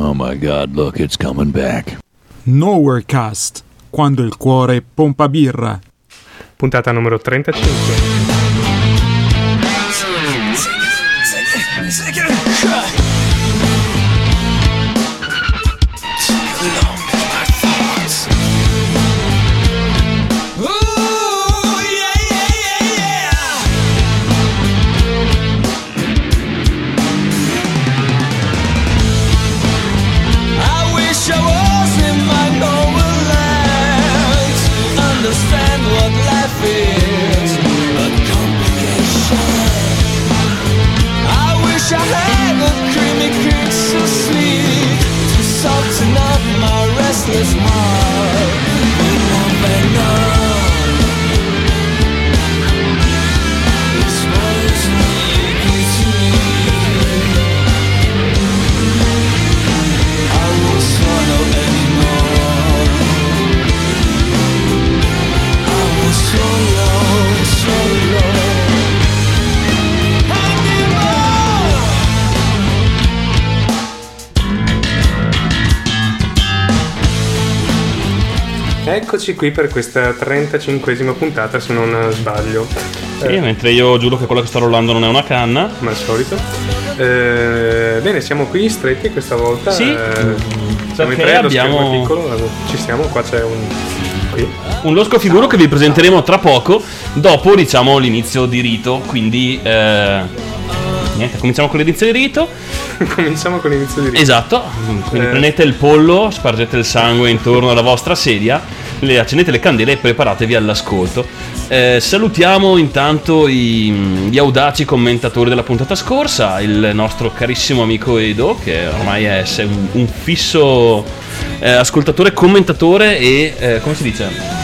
Oh my god, look, it's coming back. Nowhere Cast, quando il cuore pompa birra. Puntata numero 35. Eccoci qui per questa 35esima puntata, se non sbaglio. Sì, mentre io giuro che quello che sta rollando non è una canna. Come al solito. Eh, bene, siamo qui stretti questa volta. Sì, eh, siamo in tre, abbiamo- piccolo, eh, ci siamo, qua c'è un... Un losco figuro che vi presenteremo tra poco, dopo diciamo l'inizio di rito. Quindi, eh, niente, cominciamo con l'inizio di rito. Cominciamo con l'inizio di rito. Esatto, quindi Eh. prendete il pollo, spargete il sangue intorno alla vostra sedia, le accendete le candele e preparatevi all'ascolto. Eh, salutiamo intanto i- gli audaci commentatori della puntata scorsa, il nostro carissimo amico Edo, che ormai è un, un fisso eh, ascoltatore, commentatore e eh, come si dice?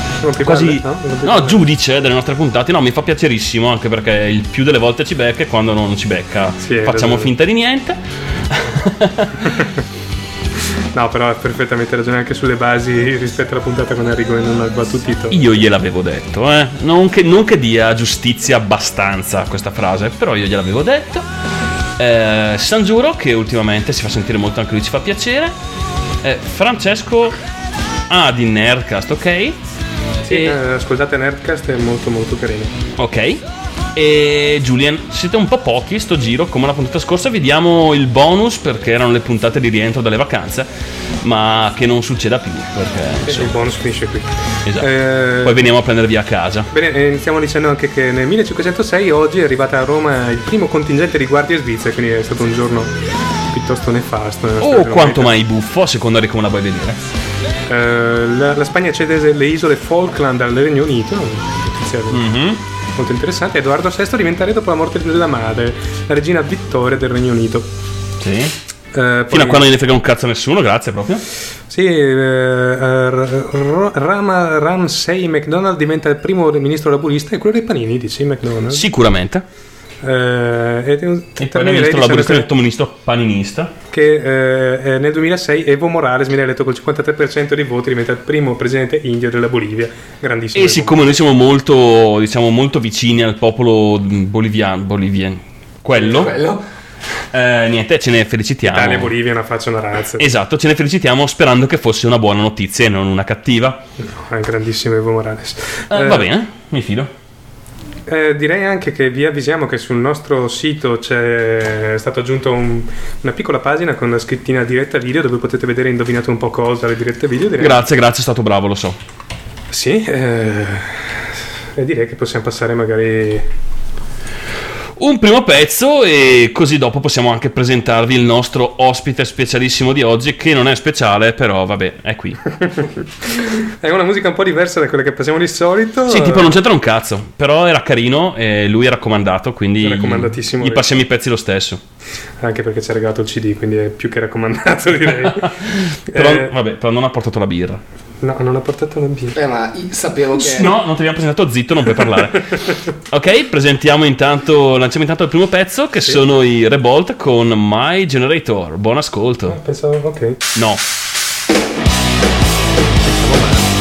Quasi no? Giudice delle nostre puntate. No, mi fa piacerissimo anche perché il più delle volte ci becca e quando non ci becca Sì, facciamo finta di niente. No, però ha perfettamente ragione anche sulle basi rispetto alla puntata con Enrico e non al battutito. Io gliel'avevo detto, eh. Non che, non che dia giustizia abbastanza questa frase, però io gliel'avevo detto. Eh, San Giuro, che ultimamente si fa sentire molto anche lui, ci fa piacere. Eh, Francesco A di Nerdcast, ok? Sì, E- eh, ascoltate Nerdcast, è molto molto carino. Ok. E Julian, siete un po' pochi sto giro, come la puntata scorsa, vi diamo il bonus perché erano le puntate di rientro dalle vacanze, ma che non succeda più, perché insomma, il bonus finisce qui. esatto. Eh, poi veniamo a prendervi a casa. Bene, eh, iniziamo dicendo anche che nel 1506 oggi è arrivata a Roma il primo contingente di guardie svizzere, quindi è stato un giorno piuttosto nefasto. Oh, quanto mai buffo, a seconda di come la vuoi vedere. Eh, la, la Spagna cede le isole Falkland al Regno Unito, Mhm. Molto interessante. Edoardo VI diventa re dopo la morte della madre, la regina Vittoria del Regno Unito. Sì. Eh, Fino a quando non ne frega un cazzo a nessuno, grazie proprio. Sì, eh, R- Rama Ramsay McDonald diventa il primo ministro laburista e quello dei panini, dici McDonald? Sicuramente. Eh, ed- E poi il ministro laburista è il ministro paninista. Che eh, eh, nel 2006 Evo Morales viene eletto col 53% dei voti diventa il primo presidente indio della Bolivia grandissimo E Evo siccome noi siamo molto, diciamo, molto vicini al popolo boliviano, bolivian, quello, Quello? eh, niente, ce ne felicitiamo. Italia e Bolivia una faccia una razza Esatto, ce ne felicitiamo sperando che fosse una buona notizia e non una cattiva. No, è grandissimo Evo Morales Eh, Eh, va bene, mi fido. Eh, direi anche che vi avvisiamo che sul nostro sito c'è stato aggiunto un- una piccola pagina con la scrittina diretta video dove potete vedere indovinate un po' cosa le dirette video direi. Grazie, grazie, è stato bravo, lo so. sì eh, e direi che possiamo passare magari Un primo pezzo e così dopo possiamo anche presentarvi il nostro ospite specialissimo di oggi, che non è speciale, però vabbè, è qui. è una musica un po' diversa da quella che passiamo di solito Sì, tipo non c'entra un cazzo, però era carino e lui è raccomandato, quindi Raccomandatissimo. gli passiamo i pezzi lo stesso. anche perché ci ha regalato il CD, quindi è più che raccomandato, direi. Però, Eh, vabbè, però non ha portato la birra. No, non ha portato la birra. Eh, ma io sapevo che. No, non ti abbiamo presentato, zitto, non puoi parlare. ok, presentiamo intanto, lanciamo intanto il primo pezzo che sono i Revolt con My Generator. Buon ascolto. Pensavo, ok. No. Thank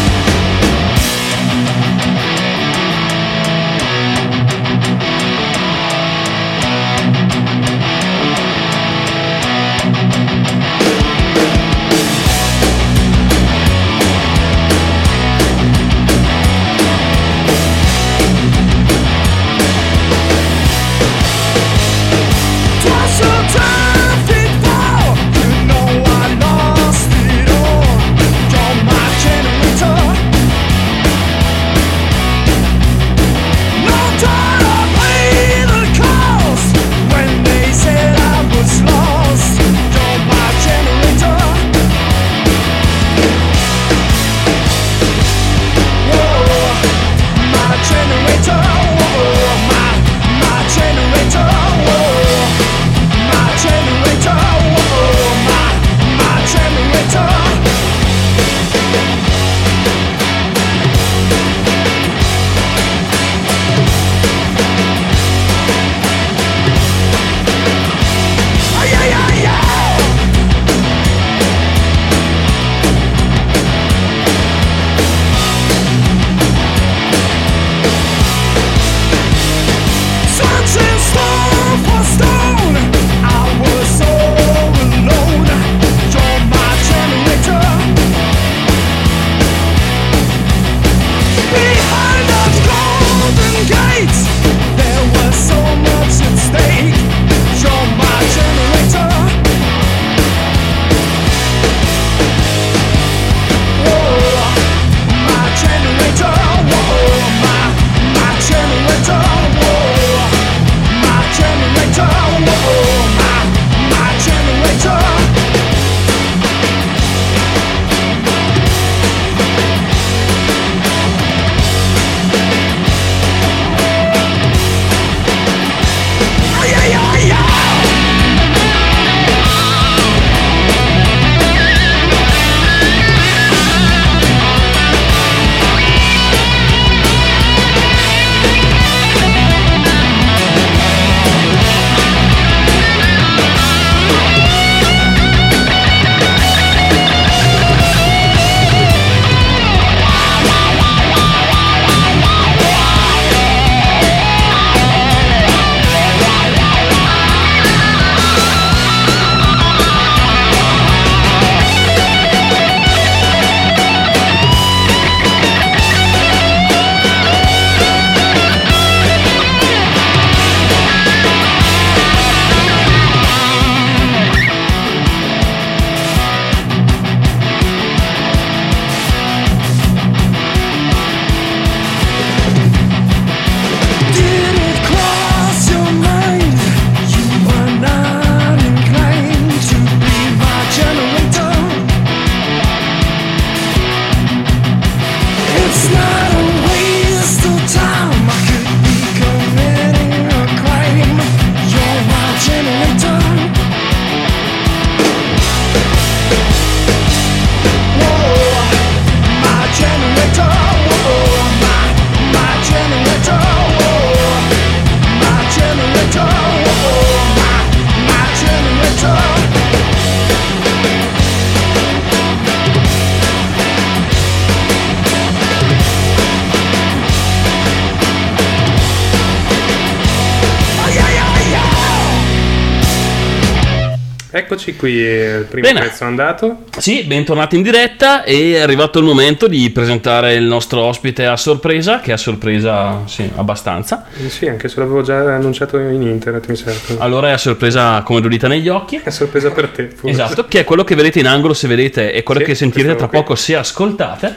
qui, eh, il primo Bene. pezzo è andato. Sì, bentornati in diretta e è arrivato il momento di presentare il nostro ospite a sorpresa, che è a sorpresa, sì, abbastanza. Eh, Sì, anche se l'avevo già annunciato in internet, mi serve. Allora è a sorpresa come l'udita negli occhi. È sorpresa per te, forse. Esatto, che è quello che vedete in angolo se vedete e quello Sì, che sentirete tra qui. poco se ascoltate,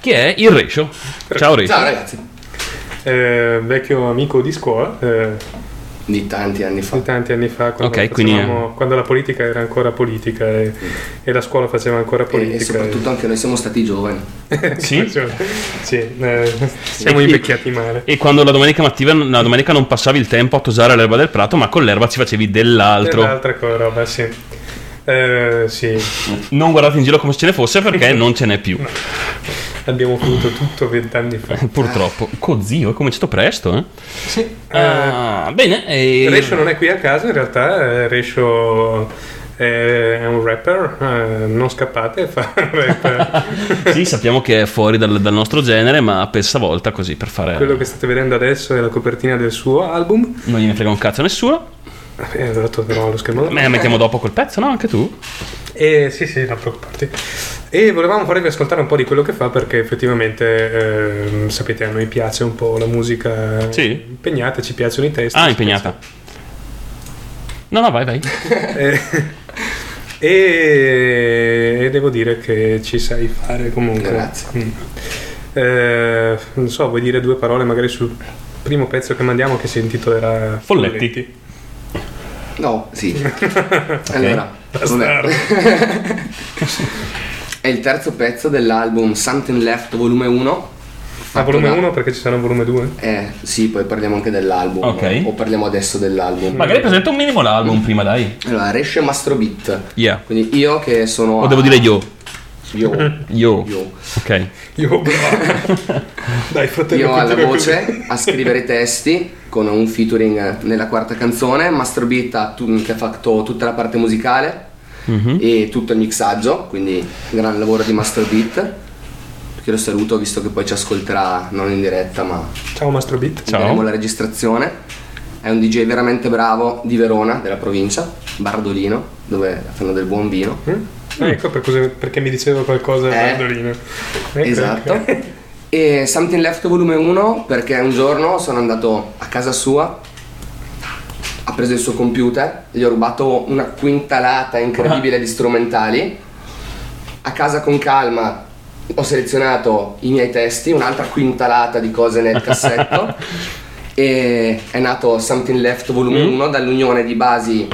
che è il Rescio. Ciao Rescio. Ciao ragazzi, Eh, vecchio amico di scuola, eh, di tanti anni fa. di tanti anni fa, quando, Ok, quindi- quando la politica era ancora politica e, e la scuola faceva ancora E, politica. e soprattutto anche noi siamo stati giovani. Sì? Sì, eh, siamo E- invecchiati male. E quando la domenica mattina, la domenica non passavi il tempo a tosare l'erba del prato, ma con l'erba ci facevi dell'altro. L'altra cosa, roba, sì. Eh, sì, Non guardate in giro come se ce ne fosse perché non ce n'è più. Abbiamo finito tutto vent'anni fa. Purtroppo. Cozio, è cominciato presto, eh? Sì. Ah, bene. E... Rescio non è qui a casa, in realtà eh, Rescio è è un rapper, eh, non scappate, fa rap. sì, sappiamo che è fuori dal, dal nostro genere, ma per stavolta così per fare. Quello che state vedendo adesso è la copertina del suo album. Non gliene frega un cazzo a nessuno. Eh, lo troverò allo schermo. Me la mettiamo dopo quel pezzo, no? Anche tu? E sì, sì, non preoccuparti. E volevamo farvi ascoltare un po' di quello che fa perché effettivamente, ehm, sapete, a noi piace un po' la musica Sì. impegnata, ci piacciono i testi. Ah, impegnata. No, no, vai, vai. piace- E, e devo dire che ci sai fare comunque. Grazie. Mm. Eh, non so, vuoi dire due parole magari sul primo pezzo che mandiamo che si intitolerà Folletti. No, sì. Allora, vabbè. è il terzo pezzo dell'album Something Left volume 1. Ah, volume 1 perché ci sarà un volume 2? Eh, sì, poi parliamo anche dell'album. Ok. O parliamo adesso dell'album. Magari presenta un minimo l'album prima, dai. Allora, Resce Mastro Beat. Yeah. Quindi io che sono... O a- devo dire io. Io. Io. Io. Ok. Io bravo. Dai, fratello. Io alla voce così. a scrivere i testi con un featuring nella quarta canzone, Master Beat ha tu- che ha fatto tutta la parte musicale Mhm. e tutto il mixaggio, quindi gran lavoro di Master Beat. Che lo saluto visto che poi ci ascolterà non in diretta ma Ciao Mastro Beat. Ciao. la registrazione. È un DJ veramente bravo di Verona, della provincia, Bardolino, dove fanno del buon vino. Mm? Ah, ecco per cosa- perché mi diceva qualcosa Eh. Bandolino. Ecco, Esatto. ecco. E Something Left volume 1 perché un giorno sono andato a casa sua, ha preso il suo computer, gli ho rubato una quintalata incredibile di strumentali. A casa con calma ho selezionato i miei testi, un'altra quintalata di cose nel cassetto e è nato Something Left volume Mm. 1 dall'unione di basi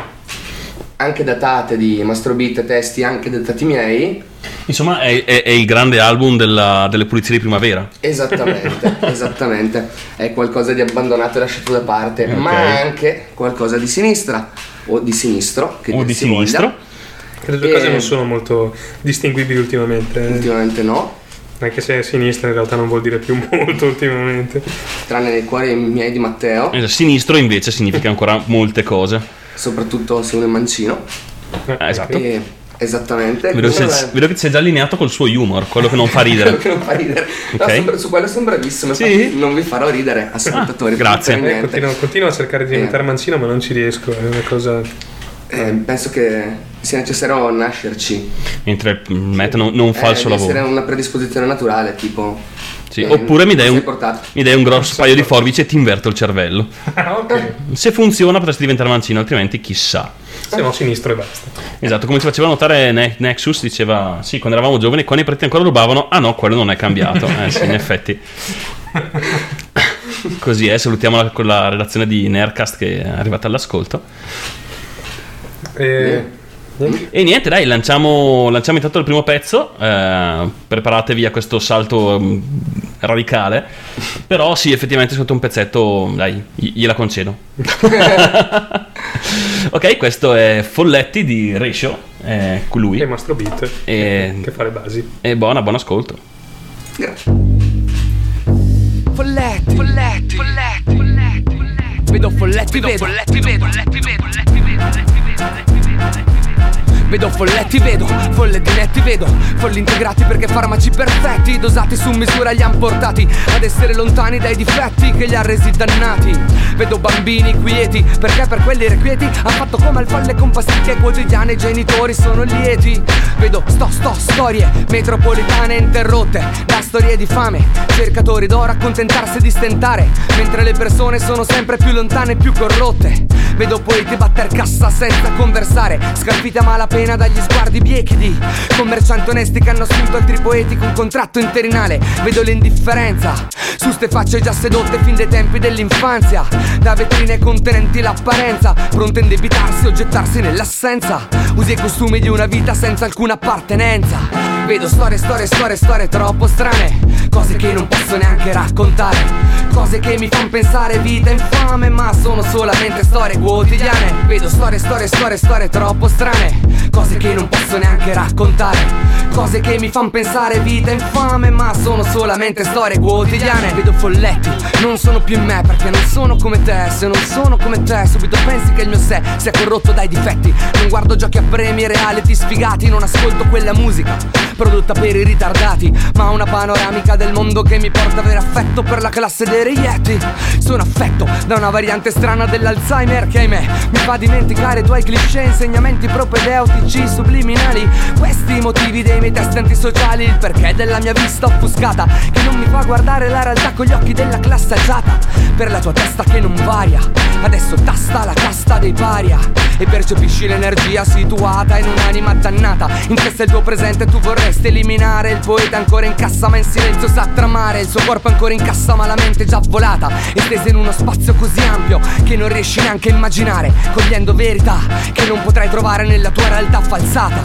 anche datate di Mastro Beat, testi anche datati miei Insomma, è, è- è il grande album della- delle pulizie di primavera. Esattamente, esattamente. È qualcosa di abbandonato e lasciato da parte, Ok. ma anche qualcosa di sinistra o di sinistro. Che O di voglia. sinistro. Che le due cose Eh. non sono molto distinguibili ultimamente. Ultimamente no, Anche se è sinistra in realtà non vuol dire più molto ultimamente. tranne nei cuori miei di Matteo, Eh, Sinistro invece significa ancora molte cose. Soprattutto se uno è mancino. Eh, esatto. E- esattamente. Vedo, che quello sei- è- vedo che ti sei già allineato col suo humor, quello che non fa quello ridere. che non fa ridere. No, Ok. su, su quello sono bravissimo. Sì? Non vi farò ridere, ascoltatori. Ah, grazie. Eh, continuo, continuo a cercare di diventare Eh. mancino, ma non ci riesco. È una cosa. Eh, penso che sia necessario nascerci. Mentre mm, Matt non, non fa Eh, il suo deve essere lavoro. una predisposizione naturale, tipo. Sì, eh, Oppure mi dai, un, mi dai un grosso paio di forbici e ti inverto il cervello. Ah, ok. Se funziona potresti diventare mancino, altrimenti chissà. Siamo sinistro e basta. Esatto, come ci faceva notare Ne- Nexus, diceva sì, quando eravamo giovani, quando i preti ancora rubavano, ah no, quello non è cambiato. Eh sì, in effetti. Così è, salutiamo la, con la redazione di Nercast che è arrivata all'ascolto. E, niente. E niente, dai, lanciamo, lanciamo intanto il primo pezzo. eh, preparatevi a questo salto mm, radicale. Però sì, effettivamente è stato un pezzetto, dai, gli- gliela concedo. ok, questo è Folletti di Ratio, è lui. E Mastro Beat E- che fa le basi. E buona, buon ascolto. Grazie. Folletti, folletti, folletti, folletti, folletti. Vedo folletti, vedo folletti, vedo folletti, vedo folletti, vedo folletti, vedo folletti, vedo folletti, vedo folletti. Vedo folle di netti, vedo Folli integrati perché farmaci perfetti Dosati su misura li han portati Ad essere lontani dai difetti che li ha resi dannati Vedo bambini quieti Perché per quelli irrequieti Han fatto come al folle con pasticche quotidiane I genitori sono lieti Vedo sto sto storie metropolitane interrotte Da storie di fame Cercatori d'oro accontentarsi di stentare Mentre le persone sono sempre più lontane e più corrotte Vedo poeti batter cassa senza conversare Scalfiti a malapena dagli sguardi biechi di Commercianti onesti che hanno assunto altri poeti con contratto interinale. Vedo l'indifferenza Su ste facce già sedotte fin dai tempi dell'infanzia. Da vetrine contenenti l'apparenza Pronte a indebitarsi o gettarsi nell'assenza. Usi i costumi di una vita senza alcuna appartenenza. Vedo storie, storie, storie, storie troppo strane. Cose che non posso neanche raccontare. Cose che mi fanno pensare vita infame Ma sono solamente storie quotidiane. Vedo storie, storie, storie, storie troppo strane Cose che non posso neanche raccontare. Cose che mi fanno pensare vita infame Ma sono solamente storie quotidiane. Vedo folletti, non sono più in me Perché non sono come te. Se non sono come te Subito pensi che il mio sé sia corrotto dai difetti. Non guardo giochi a premi reality sfigati Non ascolto quella musica Prodotta per i ritardati. Ma una panoramica del mondo che mi porta a avere affetto per la classe dei reietti. Sono affetto da una variante strana dell'Alzheimer Che ahimè mi fa dimenticare i tuoi cliché Insegnamenti propedeutici subliminali. Questi motivi dei miei testi antisociali. Il perché della mia vista offuscata Che non mi fa guardare la realtà con gli occhi della classe agiata Per la tua testa che non varia Adesso tasta la casta dei paria. E percepisci l'energia situata in un'anima dannata. In te sta il tuo presente tu vorresti eliminare Il poeta ancora in cassa ma in silenzio sa tramare. Il suo corpo ancora in cassa ma la mente già volata. Estesa in uno spazio così ampio Che non riesci neanche a immaginare. Cogliendo verità che non potrai trovare nella tua realtà da falsada.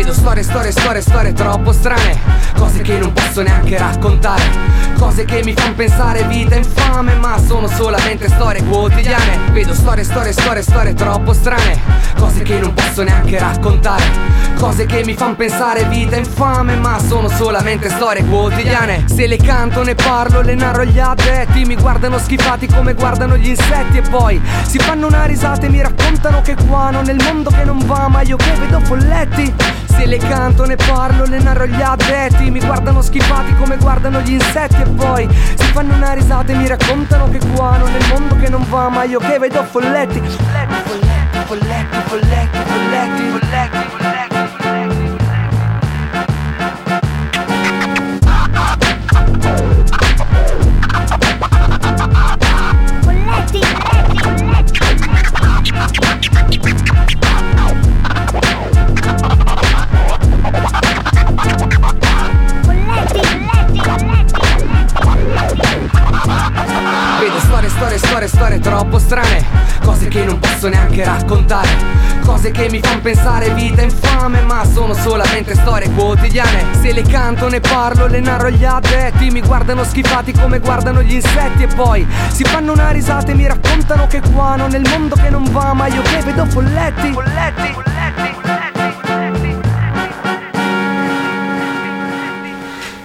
Vedo storie, storie, storie, storie troppo strane. Cose che non posso neanche raccontare. Cose che mi fanno pensare vita infame Ma sono solamente storie quotidiane. Vedo storie, storie, storie, storie troppo strane. Cose che non posso neanche raccontare. Cose che mi fanno pensare vita infame Ma sono solamente storie quotidiane. Se le canto ne parlo, le narro agli addetti. Mi guardano schifati come guardano gli insetti. E poi si fanno una risata e mi raccontano che qua non è il mondo che non va Ma io che vedo folletti se le canto ne parlo, le narro agli addetti Mi guardano schifati come guardano gli insetti. E poi si fanno una risata e mi raccontano che qua non è il mondo che non va Ma io che vedo folletti. Folletti, folletti, folletti, folletti, folletti, folletti, folletti, folletti Vedo storie, storie, storie, storie troppo strane. Cose che non posso neanche raccontare. Cose che mi fanno pensare vita infame Ma sono solamente storie quotidiane. Se le canto ne parlo, le narro agli addetti. Mi guardano schifati come guardano gli insetti. E poi si fanno una risata e mi raccontano che qua non è il mondo che non va Ma io che vedo folletti Folletti, folletti, folletti,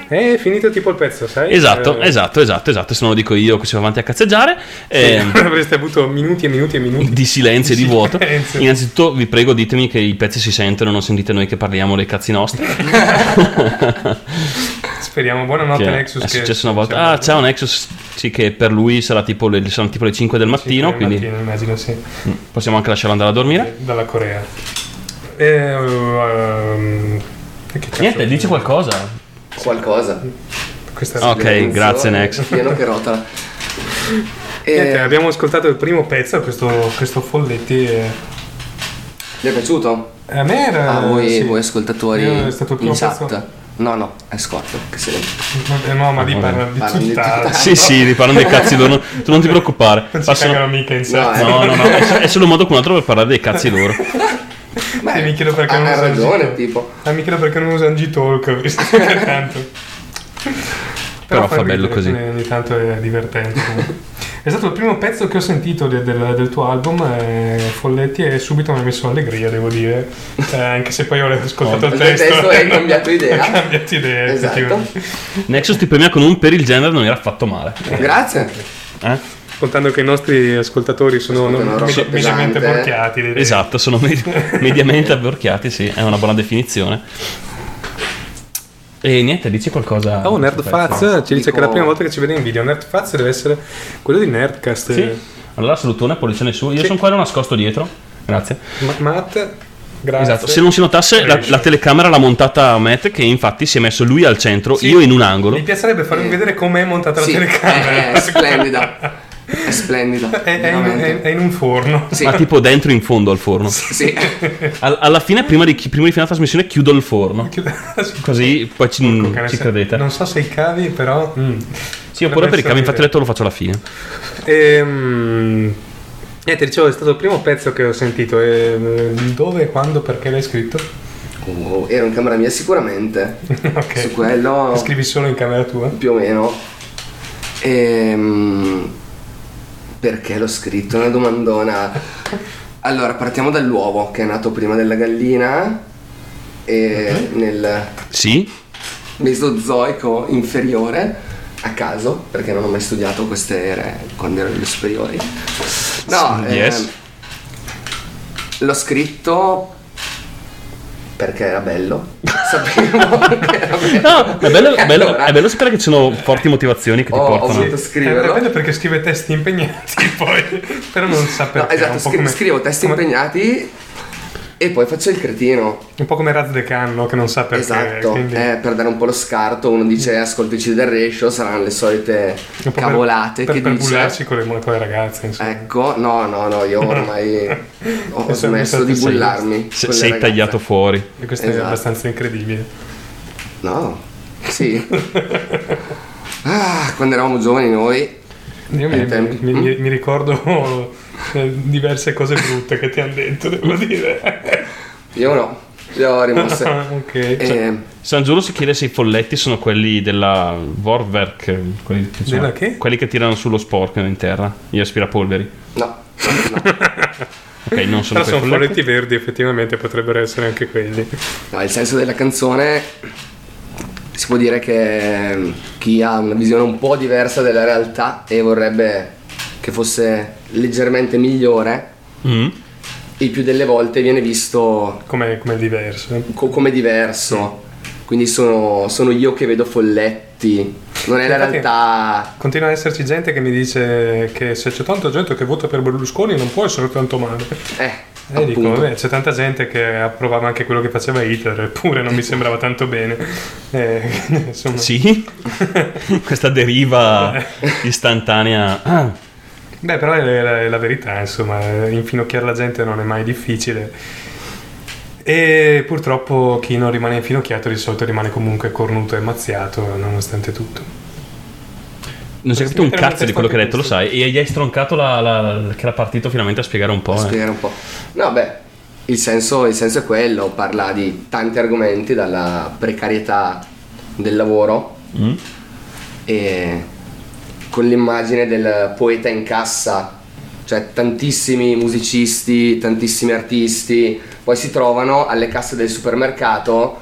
È finito tipo il pezzo, sai? Esatto, Eh, esatto, esatto, esatto. Se non lo dico io che va avanti a cazzeggiare. eh, Avreste avuto minuti e minuti e minuti di silenzio e di vuoto. silenzio. Innanzitutto vi prego ditemi che i pezzi si sentono, non sentite noi che parliamo dei cazzi nostri. Speriamo. Buonanotte, Che Nexus. è successo una volta. Ah, ciao Nexus. Sì, che per lui sarà tipo le, saranno tipo le 5 del mattino, sì, quindi mattino, immagino, sì. mm, possiamo anche lasciarlo andare a dormire. Dalla Corea. Eh, cazzo? Niente, dice qualcosa. Qualcosa. Questa Ok, grazie, eh, Nex. Pieno che rotola. Niente, E... abbiamo ascoltato il primo pezzo, questo, questo Folletti. e- Vi è piaciuto? A me era. A voi, sì. voi ascoltatori Io è stato il primo in chat? pezzo. No, no, è Scorpio che vede. Eh, No, ma lì parla di Parla tutt'altro. Sì, sì, li parlano dei cazzi loro. Tu non ti preoccupare. Non ci Passano- mica in. No, eh. No, no, no, è è solo un modo come un altro per parlare dei cazzi loro. Eh, mi chiedo perché non usa il ragione, G-Talk. tipo. Ah, mi chiedo perché non usa G-Talk, visto che tanto. Però fa bello così. Ogni tanto è divertente. È stato il primo pezzo che ho sentito de- del, del tuo album, eh, Folletti, e subito mi ha messo allegria, devo dire. Eh, anche se poi ho ascoltato il Il testo. testo hai cambiato idea. Ho cambiato idea. Esatto. Nexus ti premia con un per il genere non era affatto male. Grazie. Eh? Contando che i nostri ascoltatori sono mediamente borchiati. direi. Esatto, sono med- mediamente abborchiati, sì, è una buona definizione. E niente, dici qualcosa? Oh, Nerdfaz ci dice Dico- che la prima volta che ci vede in video Nerdfaz deve essere quello di Nerdcast. Sì. Allora salutone, pollice su. Io Sì. sono quello nascosto dietro. Grazie. Ma- Matt, grazie. Esatto. Se non si notasse, la, la telecamera l'ha montata Matt, che infatti si è messo lui al centro, Sì. io in un angolo. Mi piacerebbe farvi vedere com'è montata Sì, la telecamera. è, è splendida. È splendida. È, è in, è- è in un forno. Sì. Ma tipo dentro in fondo al forno. Sì. Al- alla fine, prima di, chi- prima di finire la trasmissione, chiudo il forno. Sì. Così poi ci, Porco ci credete. Non so se i cavi, però. mm. Sì, oppure per i cavi, infatti ho detto lo faccio alla fine. Ehm, niente, dicevo, è stato il primo pezzo che ho sentito. E, dove, quando, perché l'hai scritto? Oh, ero in camera mia sicuramente. ok. Su quello Scrivi solo in camera tua? più o meno. Ehm, perché l'ho scritto? Una domandona. Allora, partiamo dall'uovo che è nato prima della gallina e nel Sì? mesozoico inferiore a caso perché non ho mai studiato queste ere quando ero alle superiori. No, Sì, yes. ehm, l'ho scritto perché era bello. Sapevo che era bello. No, è bello, bello- allora è bello sapere che ci sono forti motivazioni che ti Ho- ho portano. voluto È scriverlo. bello perché scrive testi impegnati poi, però non sa No, è esatto, un po' scri- come- scrivo testi come- impegnati e poi faccio il cretino. Un po' come Raz De Canno che non sa perché. esatto, quindi- eh, per dare un po' lo scarto, uno dice ascoltici del ratio, saranno le solite un po' cavolate per, che per, per dice. bullarsi con le, con le ragazze, insomma. Ecco, no, no, no, io ormai ho smesso di sei- bullarmi. Se- con le sei ragazze. tagliato fuori. E questo è Esatto. abbastanza incredibile. No, sì. ah, quando eravamo giovani noi. Io mi, tempi. mi- mi- mi ricordo eh, diverse cose brutte che ti hanno detto, devo dire. Io no, le ho rimosse. ok. Eh, San Giuro si chiede se i folletti sono quelli della Vorwerk, quelli che, Della che? quelli che tirano sullo sporco in terra, gli aspirapolveri. no, no, Ok, non sono Però sono folletti. folletti verdi, effettivamente potrebbero essere anche quelli. no, il senso della canzone si può dire che chi ha una visione un po' diversa della realtà e vorrebbe che fosse leggermente migliore, Mm. il più delle volte viene visto Come, come diverso. co- come diverso. Quindi sono, sono io che vedo folletti, non è la realtà. Continua ad esserci gente che mi dice che se c'è tanta gente che vota per Berlusconi non può essere tanto male. Eh, E dico, vabbè, c'è tanta gente che approvava anche quello che faceva Hitler, eppure non mi sembrava tanto bene. Eh, insomma, Sì? Questa deriva istantanea. Ah, Beh, però è la, è la verità, insomma, infinocchiare la gente non è mai difficile. E purtroppo chi non rimane infinocchiato di solito rimane comunque cornuto e mazziato, nonostante tutto. non si è capito un cazzo di quello che hai detto, lo sai. E gli hai stroncato la, la- che era partito finalmente a spiegare un po'. a eh. spiegare un po'. No, beh, il senso, il senso è quello, parla di tanti argomenti, dalla precarietà del lavoro Mm? e con l'immagine del poeta in cassa, cioè tantissimi musicisti, tantissimi artisti, poi si trovano alle casse del supermercato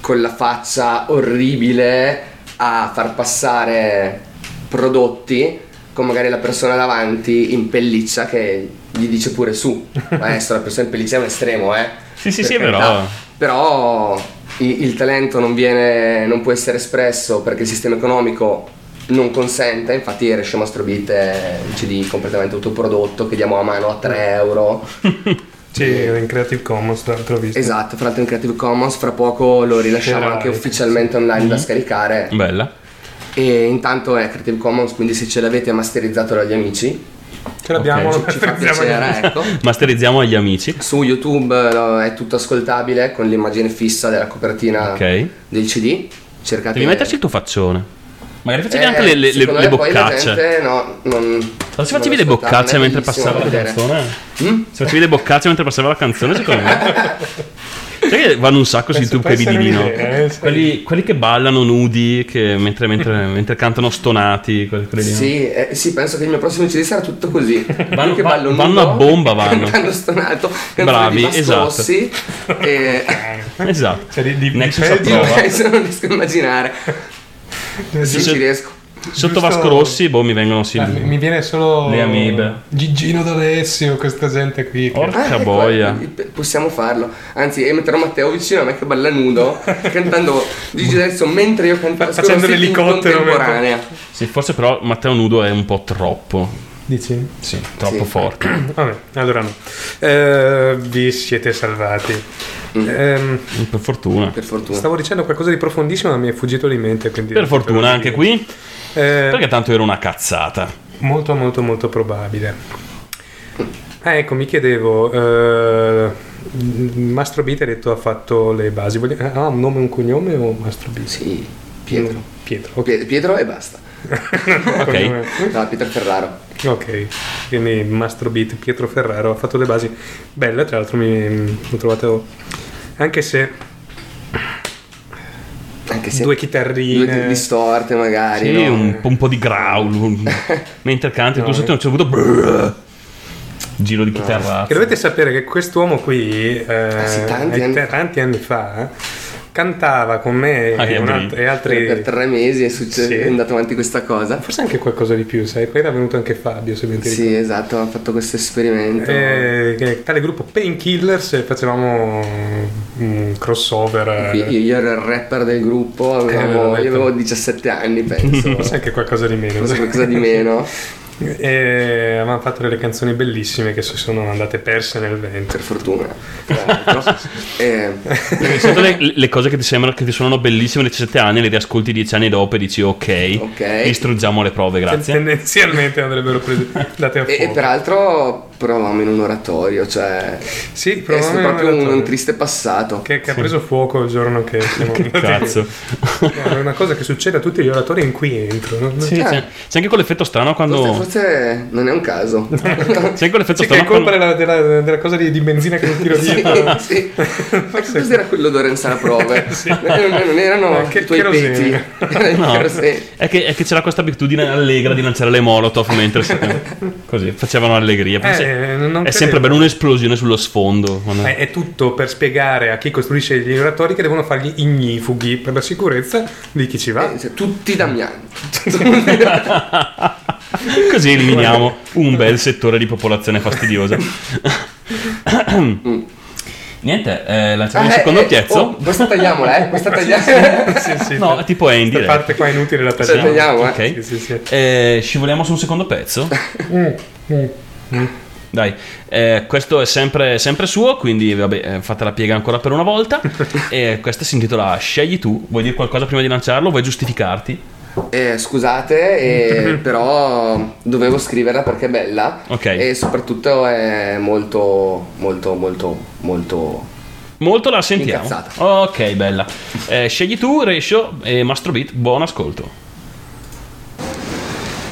con la faccia orribile a far passare prodotti con magari la persona davanti in pelliccia che gli dice pure su. Ma Adesso la persona in pelliccia è un estremo, eh. Sì, sì, Per sì, carità. però. Però i- il talento non, viene, non può essere espresso perché il sistema economico non consente, infatti Resce Mastrobit è un CD completamente autoprodotto che diamo a mano a 3 euro. Sì, in Creative Commons, tra l'altro visto. Esatto, fra l'altro in Creative Commons, fra poco lo rilasciamo Che anche ufficialmente online da scaricare. Bella. E intanto è Creative Commons, quindi se ce l'avete masterizzato dagli amici, Ce l'abbiamo, Ok, ci, ci fa masterizziamo piacere, ecco. Masterizziamo agli amici. Su YouTube è tutto ascoltabile con l'immagine fissa della copertina Ok. del CD. Cercate Devi metterci il tuo faccione. Magari facevi Eh, anche le, le- le- le boccacce. gente, no, non, Ma se non facevi le boccacce non mentre passava la vedere. canzone? Mm? Se facevi le boccacce mentre passava la canzone, secondo me. Sai che vanno un sacco sui Penso YouTube che vidi essere lì, no? un'idea, eh. Quelli, quelli che ballano nudi, che mentre, mentre- mentre cantano stonati, quelli, quelli? Sì, eh, sì, penso che il mio prossimo CD sarà tutto così. Vanno- va- ballo vanno nudo, a bomba, vanno. Cantando stonato, Bravi, di esatto. Rossi, e... Esatto. Cioè, di, di, Nexus di approva. Adesso non riesco a immaginare. Di- Sì, ci riesco. Sotto Giusto- Vasco Rossi, boh, mi vengono sì. Ah, mi viene solo Le amibe. Gigino D'Alessio, questa gente qui. che- Porca ecco, boia. eh, possiamo farlo. Anzi, e metterò Matteo vicino a me che balla nudo, cantando Gigi D'Alessio mentre io canto Fa- facendo l'elicottero contemporanea. Sì, forse però Matteo Nudo è un po' troppo. Dici? Sì, troppo Sì. forte. Vabbè, allora no. Eh, vi siete salvati. Ehm, Per fortuna. Per fortuna. stavo dicendo qualcosa di profondissimo, ma mi è fuggito di mente. Quindi Per fortuna anche qui, Eh, perché tanto era una cazzata. Molto, molto, molto probabile. Ah, ecco, mi chiedevo, eh, Mastro Beat ha detto ha fatto le basi. Ha un nome e un cognome o Mastro Beat? Sì, Pietro. Pietro, ok. Pie- Pietro e basta. Cognome. No, Pietro Ferraro. Ok, quindi Mastro Beat, Pietro Ferraro ha fatto le basi belle, tra l'altro mi, mi ho trovato anche se Anche se due due chitarrine distorte magari. Sì, no? un, un po' di growl. Mentre canti, No, tu sotto a un certo punto. brrr, Giro di chitarra. Che dovete sapere che quest'uomo qui, eh, sì, tanti anni- tanti anni fa, cantava con me Ah, e, bello. alt- e altri. Per, per tre mesi è, successo, Sì. è andato avanti questa cosa. Forse anche qualcosa di più, sai? Poi era venuto anche Fabio, se ben ti Sì, esatto, ha fatto questo esperimento. Eh, che tale gruppo Painkillers e facevamo un crossover. Io, eh, io ero il rapper del gruppo, Eh, avevamo- rapper. io avevo 17 anni, penso. Forse anche qualcosa di meno. Forse qualcosa di meno. E avevamo fatto delle canzoni bellissime che si sono andate perse nel vento. Per fortuna. Eh, le, le cose che ti sembrano che ti suonano bellissime a 17 anni, le riascolti 10 anni dopo e dici ok, Ok. distruggiamo le prove, grazie. Tendenzialmente andrebbero prese date a e, e fuoco. peraltro provavamo in un oratorio, cioè Sì, è proprio un, oratorio. un triste passato. che, che ha preso fuoco il giorno che siamo Che cazzo. È una cosa che succede a tutti gli oratori in cui entro. no? Sì, Eh. c'è, c'è anche quell'effetto strano quando. Forse, forse non è un caso. C'è anche quell'effetto Sì, che è strano colpa quando. della, della- della cosa di, di benzina che non tiro dietro. sì, che cos'era quell'odore in sala prove? Sì. non, non erano Eh, che- i tuoi peti, No, è che, è che c'era questa abitudine allegra di lanciare le molotov mentre così facevano allegria. Perché Eh, non è sempre bene un'esplosione sullo sfondo. quando- Eh, È tutto per spiegare a chi costruisce gli oratori che devono fargli ignifughi per la sicurezza di chi ci va. Eh, tutti Damiani. Così eliminiamo un bel settore di popolazione fastidiosa. Niente, eh, lanciamo il Ah, secondo eh, piezzo. oh, questa tagliamola, eh? Questa tagliamola. Sì, sì, No, per- tipo è in questa parte qua è inutile la tagliamo. tagliamo, eh? Ok. Sì, sì, sì. Eh, scivoliamo su un secondo pezzo. Dai, eh, questo è sempre, sempre suo, quindi vabbè, eh, fate la piega ancora per una volta. e questa si intitola Scegli tu. Vuoi dire qualcosa prima di lanciarlo? Vuoi giustificarti? Eh, scusate, eh, però dovevo scriverla perché è bella. Ok. E soprattutto è molto, molto, molto, molto. Molto la sentiamo. Incazzata. Ok, bella. Eh, scegli tu, Rescio e Mastro Beat. Buon ascolto.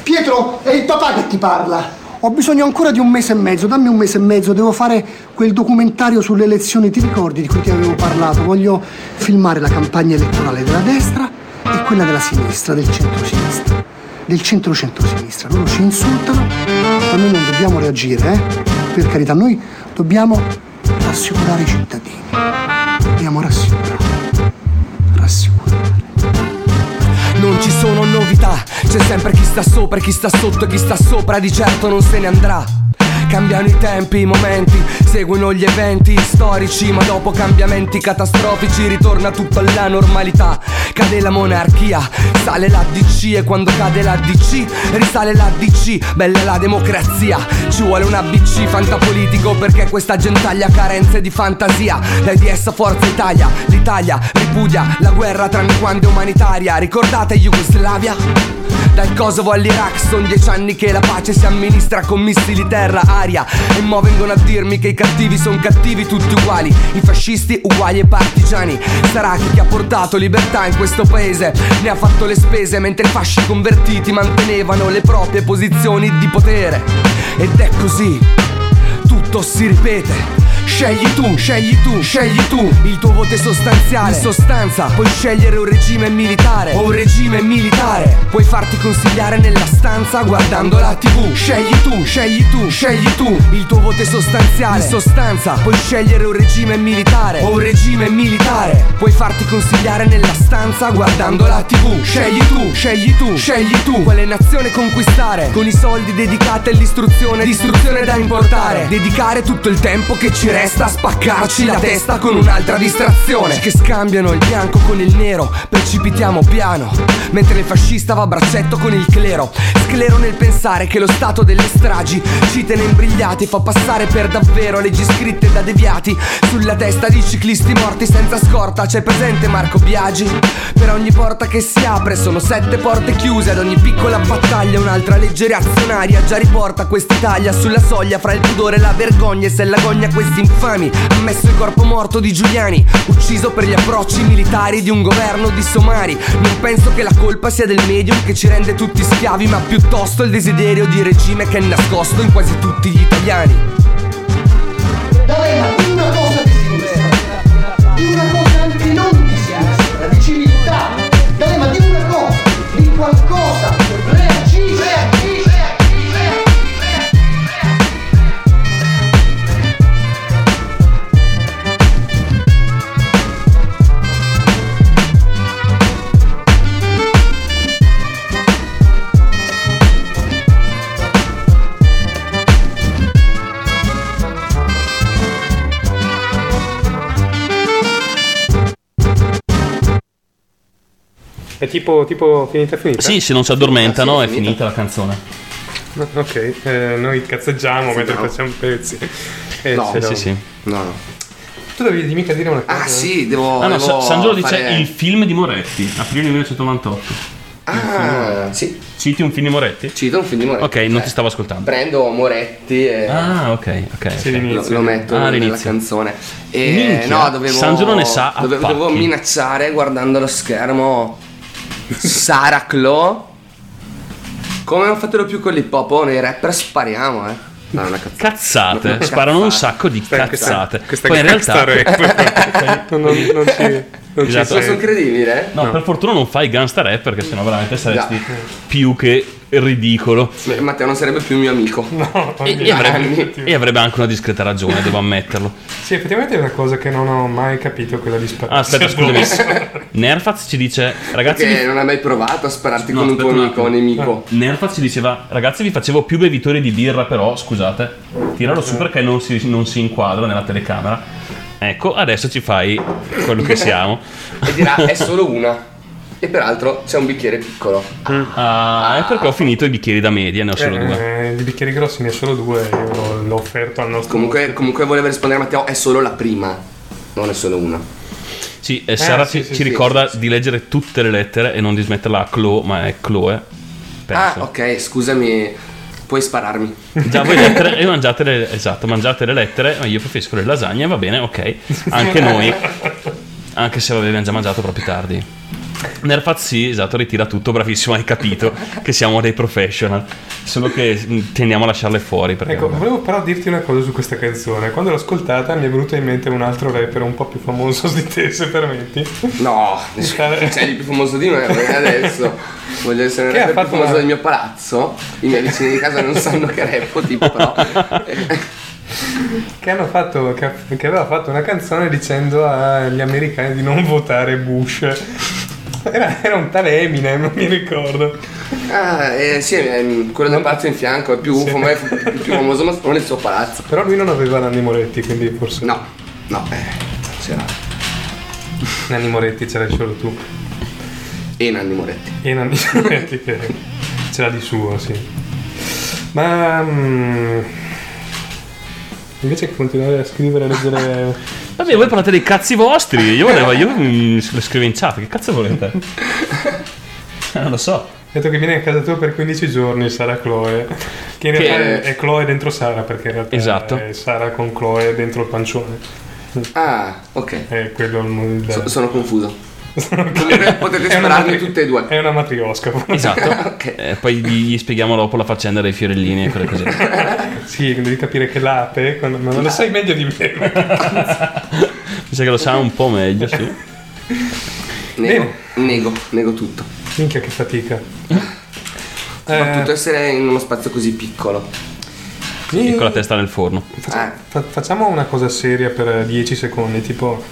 Pietro, è il papà che ti parla. Ho bisogno ancora di un mese e mezzo, dammi un mese e mezzo, devo fare quel documentario sulle elezioni, ti ricordi di cui ti avevo parlato? Voglio filmare la campagna elettorale della destra e quella della sinistra, del centro-sinistra, del centro-centro-sinistra. Loro ci insultano, ma noi non dobbiamo reagire, eh? Per carità, noi dobbiamo rassicurare i cittadini. Dobbiamo rassicurare. Ci sono novità, c'è sempre chi sta sopra chi sta sotto e chi sta sopra di certo non se ne andrà. Cambiano i tempi, i momenti, seguono gli eventi storici, ma dopo cambiamenti catastrofici ritorna tutto alla normalità. Cade la monarchia, sale la DC e quando cade la DC risale la DC, bella la democrazia. Ci vuole un ABC fantapolitico perché questa gentaglia ha carenze di fantasia. L'AIDS a Forza Italia, l'Italia ripudia la guerra tranne quando è umanitaria. Ricordate Jugoslavia? Dal Kosovo all'Iraq sono dieci anni che la pace si amministra con missili terra-aria E mo vengono a dirmi che i cattivi sono cattivi tutti uguali. I fascisti uguali ai partigiani. Sarà chi ha portato libertà in questo paese. Ne ha fatto le spese Mentre i fasci convertiti mantenevano le proprie posizioni di potere. Ed è così. Tutto si ripete. Scegli tu, scegli tu, scegli tu. Il tuo voto è sostanziale, in sostanza, puoi scegliere un regime militare o un regime militare. Puoi farti consigliare nella stanza guardando la TV. Scegli tu, scegli tu, scegli tu. Il tuo voto è sostanziale, in sostanza, puoi scegliere un regime militare o un regime militare. Puoi farti consigliare nella stanza guardando la TV. Scegli tu, scegli tu, scegli tu. Quale nazione conquistare? Con i soldi dedicati all'istruzione, l'istruzione da importare. Dedicare tutto il tempo che ci resta a spaccarci la testa con un'altra distrazione. Che scambiano il bianco con il nero, precipitiamo piano. Mentre il fascista va a braccetto con il clero. Sclero nel pensare che lo stato delle stragi ci tiene imbrigliati, fa passare per davvero leggi scritte da deviati. Sulla testa di ciclisti morti senza scorta c'è presente Marco Biagi. Per ogni porta che si apre sono sette porte chiuse, ad ogni piccola battaglia un'altra legge reazionaria già riporta quest'Italia sulla soglia fra il pudore e la vergogna e se la gogna questi infami. Ammesso il corpo morto di Giuliani, ucciso per gli approcci militari di un governo di somari. Non penso che la colpa sia del medium che ci rende tutti schiavi, ma piuttosto il desiderio di regime che è nascosto in quasi tutti gli italiani. È tipo, tipo finita finita? Sì, se non si addormentano Sì, è è finita. finita la canzone. No, Ok, eh, noi cazzeggiamo mentre no. facciamo pezzi. Eh, No. Sì, sì. No, no. Tu dovevi mica dire una cosa. Ah sì, devo... Ah no, devo Sa- Sandro dice fare- il film di Moretti, aprile 1998. Ah, sì, Citi un film di Moretti? cito un film di Moretti. Ok, non Eh, ti stavo ascoltando. Prendo Moretti e Ah, ok, ok. Sì, ok. lo, lo metto Ah, nella all'inizio. canzone. E Minchia, no, dovevo... Sandro ne sa dovevo, dovevo minacciare guardando lo schermo Sara Clo. Come non fatelo più con l'hip hop, oh, nei rapper spariamo, eh. No, non è cazzata. Cazzate, No, sparano un sacco di Questa- cazzate. Questa Poi in realtà non, non, non ci, non ci Esatto. Posso sei. incredibile? No, per fortuna non fai gangsta rap perché sennò veramente saresti Già. più che ridicolo. Beh, Matteo non sarebbe più mio amico. No, E, e avrebbe, e avrebbe anche una discreta ragione, devo ammetterlo. Sì, effettivamente è una cosa che non ho mai capito, quella di sparare. Ah, aspetta, scusami. Nerfaz ci dice, ragazzi, Perché vi- non hai mai provato a spararti No, con un tuo amico o nemico. Nerfaz ci diceva, ragazzi, vi facevo più bevitori di birra, però scusate, tiralo su perché non si, non si inquadra nella telecamera. Ecco, adesso ci fai quello che siamo. E dirà è solo una. E peraltro c'è un bicchiere piccolo. Ah, è perché ho finito i bicchieri da media, ne ho solo due. Eh, di bicchieri grossi ne ho solo due, io l'ho, offerto al nostro. Comunque, comunque volevo rispondere a Matteo, è solo la prima. Non è solo una. Sì, e Sara sì, ci, sì, ci sì, ricorda sì, sì. di leggere tutte le lettere e non di smetterla a Chloe, ma è Chloe. Penso. Ah, ok, scusami. Puoi spararmi. Già voi lettere e mangiate le, esatto, mangiate le lettere, ma io preferisco le lasagne, va bene, ok. Anche noi. Anche se abbiamo già mangiato proprio tardi. Nerfaz sì, esatto, ritira tutto, bravissimo, hai capito che siamo dei professional. Solo che mh, tendiamo a lasciarle fuori perché Ecco, vabbè. volevo però dirti una cosa su questa canzone. Quando l'ho ascoltata mi è venuto in mente un altro rapper un po' più famoso di te, se permetti. No, c'è il più famoso di me, adesso voglio essere il rapper più famoso una- del mio palazzo. I miei vicini di casa non sanno che rappo, tipo, però. Che, hanno fatto, che, che aveva fatto una canzone dicendo agli americani di non votare Bush. Era, era un tale Eminem, non mi ricordo. Ah, eh, sì, è quello del palazzo in fianco, è più, Sì. fam- è più famoso, ma non il suo palazzo. Però lui non aveva Nanni Moretti, quindi forse. No, no, eh, c'era. Nanni Moretti c'era solo tu. E Nanni Moretti. E Nanni Moretti che ce l'ha di suo, sì. Ma. mm, invece che continuare a scrivere e leggere. Vabbè, voi parlate dei cazzi vostri. Io volevo, io lo scrivo in chat. Che cazzo volete? Eh, non lo so. Ha detto che viene a casa tua per 15 giorni Sara Chloe. Che in Che- realtà è Chloe dentro Sara, perché in realtà Esatto. è Sara con Chloe dentro il pancione. Ah, ok. È quello il, il- So- sono confuso. Potete spararmi matri- tutte e due. È una matriosca. Esatto. Eh, poi gli, gli spieghiamo dopo la faccenda dei fiorellini e quelle cose. sì, devi capire che l'ape, quando- ma non lo sai meglio di me. Mi sa che lo sa un po' meglio, sì. Nego, nego, nego tutto. Minchia che fatica. Soprattutto essere in uno spazio così piccolo. E con la testa nel forno. Eh, Fa- facciamo una cosa seria per 10 secondi, tipo...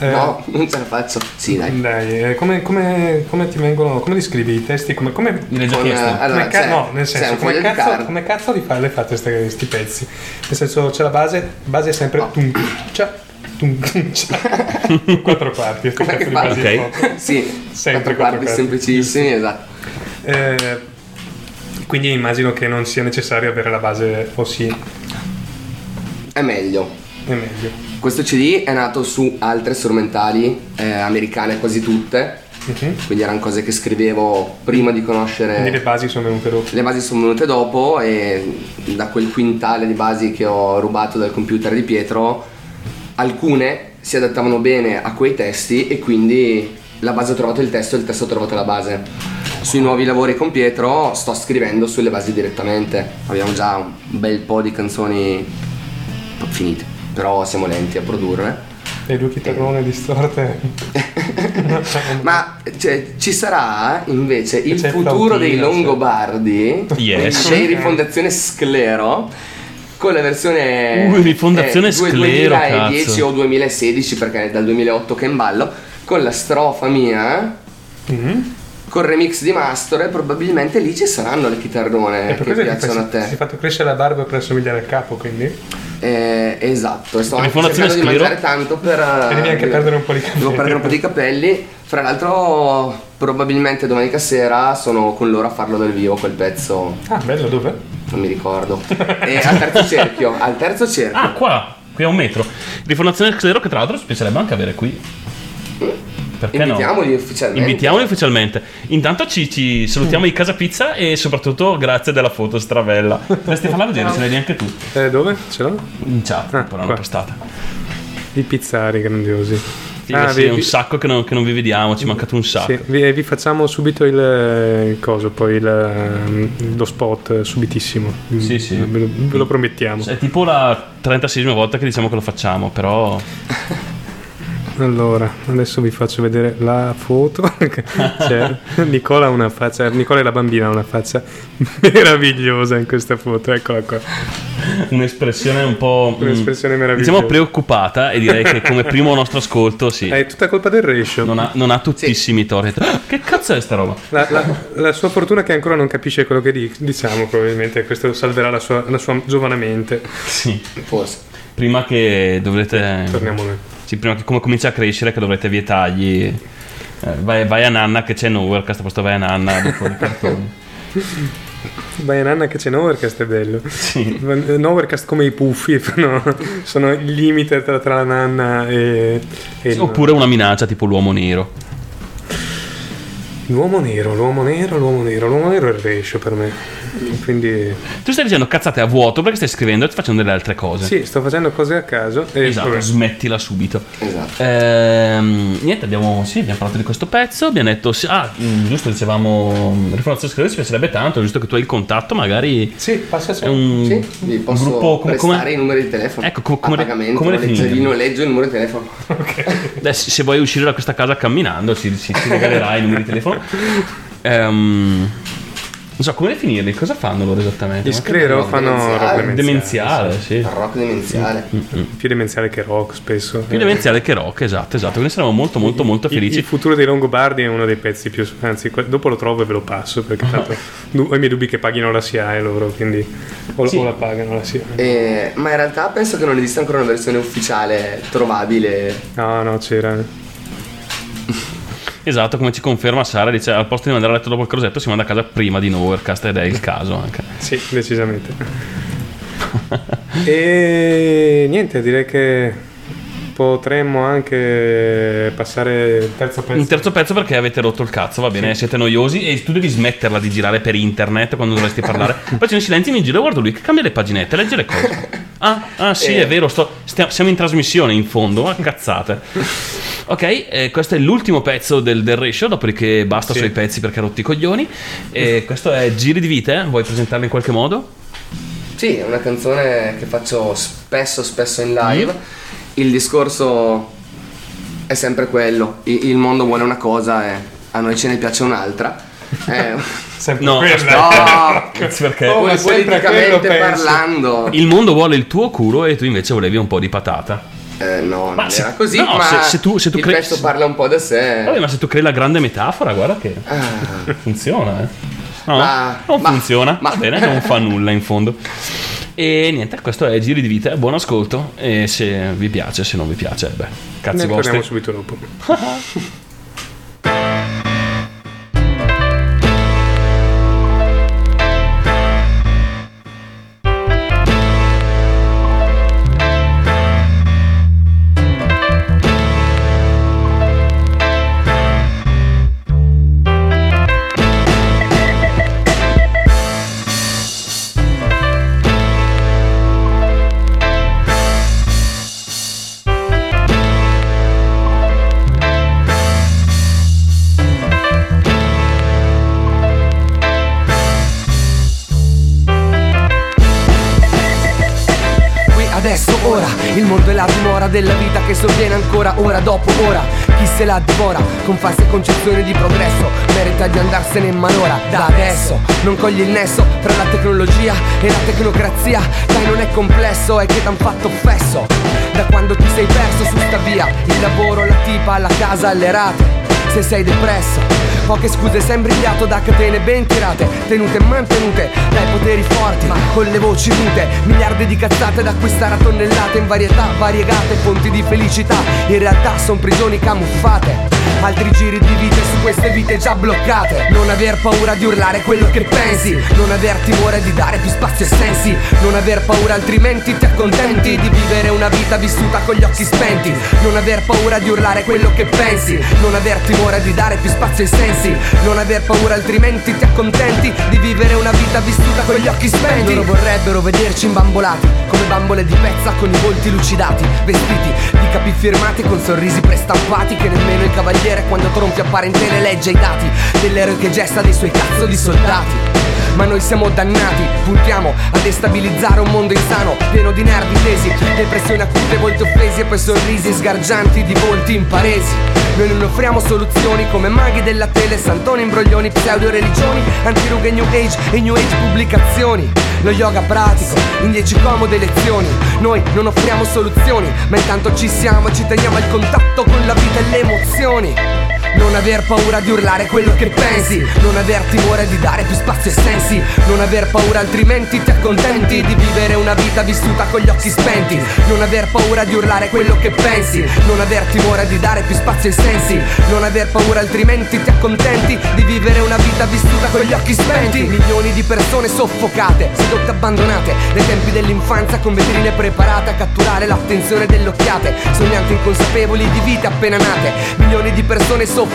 eh, no, non ce la faccio. Sì, dai. Dai, eh, come, come- come ti vengono, come li scrivi i testi? Come, come, eh, allora, come ca- c'è- no, nel senso, come cazzo, come cazzo li, fa, le fate questi pezzi? Nel senso, c'è la base, base è sempre tum, cia, tum, tum, cia. quattro quarti. cazzo che di fa? Ok. Sì, Sempre quattro quattro quarti quarti. semplicissimi, esatto. Eh, quindi immagino che non sia necessario avere la base, o sì, È meglio. è meglio. Questo CD è nato su altre strumentali eh, americane quasi tutte, Mhm. quindi erano cose che scrivevo prima di conoscere... Quindi le basi sono venute dopo. Le basi sono venute dopo e da quel quintale di basi che ho rubato dal computer di Pietro, alcune si adattavano bene a quei testi e quindi la base ha trovato il testo e il testo ha trovato la base. Sui nuovi lavori con Pietro sto scrivendo sulle basi direttamente. Abbiamo già un bel po' di canzoni finite, però siamo lenti a produrre. Le due chitarrone distorte. Ma cioè, ci sarà invece il futuro dei Longobardi Yes. c'è rifondazione Sclero con la versione Uh, Rifondazione eh, Sclero, 2010 cazzo. o 2016 perché è dal 2008 che è in ballo con la strofa mia Mhm. col remix di Mastro e probabilmente lì ci saranno le chitarrone E che piacciono a fai- si è te fatto crescere la barba per assomigliare al capo, quindi. Eh, esatto e Rifondazione cercando di Sclero. mangiare tanto per E devi anche eh, perdere un po' di capelli. Devo perdere un po' di capelli. Fra l'altro, probabilmente domenica sera sono con loro a farlo dal vivo quel pezzo. Ah, bello, dove? Non mi ricordo. E al terzo cerchio. Al terzo cerchio. Ah, qua, qui a un metro. Rifondazione Sclero che tra l'altro ci piacerebbe anche avere qui. Perché Invitiamoli no? ufficialmente. Invitiamoli ufficialmente. Intanto ci, ci salutiamo di Casa Pizza e soprattutto grazie della foto stravella. Potresti farla vedere, ce l'hai anche tu. Eh, dove? Ce l'ho? In chat, Ah, però l'hanno qua. prestata. I pizzari grandiosi. Sì, Ah, sì, vi- è un sacco che non, che non vi vediamo, ci è mancato un sacco. Sì, vi, vi facciamo subito il, il coso, poi il, ehm, lo spot eh, subitissimo. Sì, sì. Ve lo, ve lo promettiamo. È tipo la 36esima volta che diciamo che lo facciamo, però Allora, adesso vi faccio vedere la foto. C'è Nicola ha una faccia, Nicola e la bambina ha una faccia meravigliosa in questa foto, eccola qua. un'espressione un po'... mm, Un'espressione meravigliosa. Diciamo preoccupata e direi che come primo nostro ascolto sì. È tutta colpa del ratio. Non ha, non ha tuttissimi torri. Ah, Che cazzo è sta roba? La, la- la sua fortuna è che ancora non capisce quello che di- diciamo, probabilmente questo salverà la sua, la sua giovane mente. Sì. Forse. Prima che dovrete... Torniamo noi. Sì, prima che come comincia a crescere che dovrete vietargli... eh, vai, vai a Nanna che c'è Nowherecast, posto vai a Nanna dopo i cartoni. Vai Nanna che c'è Novercast è bello. Sì. Novercast come i puffi no? sono il limite tra, tra la nanna e, e il- Oppure una minaccia tipo l'uomo nero. l'uomo nero, l'uomo nero, l'uomo nero. L'uomo nero è il ratio per me. Quindi Tu stai dicendo cazzate a vuoto perché stai scrivendo e ti facendo delle altre cose. sì, sto facendo cose a caso. E Esatto, vabbè. smettila subito. Esatto. Ehm, niente, abbiamo, sì, abbiamo parlato di questo pezzo. Abbiamo detto, sì, ah, mm, giusto, dicevamo, Riformazione Scrivere ci piacerebbe tanto, giusto che tu hai il contatto, magari Sì, passa è un, Sì, vi un posso gruppo come, prestare come- i numeri di telefono. Ecco, co- come- pagamento, come le noleggio- finite? vi noleggio il numero di telefono. Beh, se se vuoi uscire da questa casa camminando, ci, ci, ci regalerai i numeri di telefono. Ehm, non so come definirli, cosa fanno loro esattamente? Gli che- Sclero rock fanno demenziale. rock Demenziale, sì. Il rock demenziale. Più demenziale che rock spesso. Più demenziale che rock, esatto, esatto. Quindi saremo molto, molto, molto Il- Il, felici. futuro dei Longobardi è uno dei pezzi più. Anzi, dopo lo trovo e ve lo passo perché tanto ho i miei dubbi che paghino la SIAE loro, quindi o, Sì. o la pagano la SIAE. Eh, ma in realtà penso che non esista ancora una versione ufficiale trovabile. No, no, c'era. Esatto, come ci conferma Sara, dice al posto di mandare a letto dopo il crosetto si manda a casa prima di Novercast ed è il caso anche. Sì, decisamente. e niente, direi che potremmo anche passare il terzo pezzo. Un terzo pezzo perché avete rotto il cazzo, va bene, siete noiosi e tu devi smetterla di girare per internet quando dovresti parlare. Faccio in silenzio, mi giro e guardo lui che cambia le paginette, legge le cose. Ah, ah sì, Eh. è vero, sto- stia- siamo in trasmissione in fondo, ma cazzate. Ok, eh, questo è l'ultimo pezzo del, del ratio, dopodiché basta Sì. sui pezzi perché ha rotti i coglioni. E questo è Giri di vite, eh? vuoi presentarlo in qualche modo? Sì, è una canzone che faccio spesso, spesso in live. Il discorso è sempre quello: I- il mondo vuole una cosa e a noi ce ne piace un'altra. Eh, Sempre No, quella. no, Cazzo, perché Oh, ma poi sempre politicamente parlando, il mondo vuole il tuo culo e tu invece volevi un po' di patata. Eh, no, Ma non se- era così. no, ma se- se tu- se tu il credi- pezzo parla un po' da sé. Vabbè, ma se tu crei la grande metafora, guarda che Ah. funziona, eh. No, Ma- non ma- funziona, ma- va bene, non fa nulla in fondo. E niente, questo è Giri di Vita, buon ascolto e se vi piace, se non vi piace, beh, cazzi Ne vostri. parliamo subito dopo. che sovviene ancora ora dopo ora. Chi se la divora con false concezioni di progresso. Merita di andarsene in malora da adesso. Non cogli il nesso tra la tecnologia e la tecnocrazia dai non è complesso è che t'han fatto fesso. Da quando ti sei perso su sta via il lavoro la tipa la casa le rate. Se sei depresso Poche scuse, sei imbrigliato da catene ben tirate. Tenute e mantenute dai poteri forti Ma con le voci mute Miliardi di cazzate da acquistare a tonnellate In varietà variegate, fonti di felicità. In realtà son prigioni camuffate Altri giri di vite su queste vite già bloccate. Non aver paura di urlare quello che pensi. Non aver timore di dare più spazio ai sensi. Non aver paura altrimenti ti accontenti Di vivere una vita vissuta con gli occhi spenti. Non aver paura di urlare quello che pensi. Non aver timore di dare più spazio ai sensi. Non aver paura altrimenti ti accontenti Di vivere una vita vissuta con gli occhi spenti. Loro vorrebbero vederci imbambolati Come bambole di pezza con i volti lucidati Vestiti di capi firmati con sorrisi prestampati Che nemmeno il cavaliere quando tronfia appare in legge i dati Dell'eroe che gesta dei suoi cazzo di soldati ma noi siamo dannati, puntiamo a destabilizzare un mondo insano, pieno di nervi tesi, depressioni acute, volti offesi e poi sorrisi sgargianti di volti imparesi. Noi non offriamo soluzioni come maghi della tele, santoni, imbroglioni, pseudo religioni, antirughe new age e new age pubblicazioni. Lo yoga pratico, in dieci comode lezioni. Noi non offriamo soluzioni, ma intanto ci siamo e ci teniamo al contatto con la vita e le emozioni. Non aver paura di urlare quello che pensi. Non aver timore di dare più spazio ai sensi. Non aver paura altrimenti ti accontenti Di vivere una vita vissuta con gli occhi spenti. Non aver paura di urlare quello che pensi. Non aver timore di dare più spazio ai sensi. Non aver paura altrimenti ti accontenti Di vivere una vita vissuta con gli occhi spenti. Milioni di persone soffocate, sedotte abbandonate. Dai tempi dell'infanzia con vetrine preparate A catturare l'attenzione delle occhiate Sognanti inconsapevoli di vite appena nate. Milioni di persone soffocate,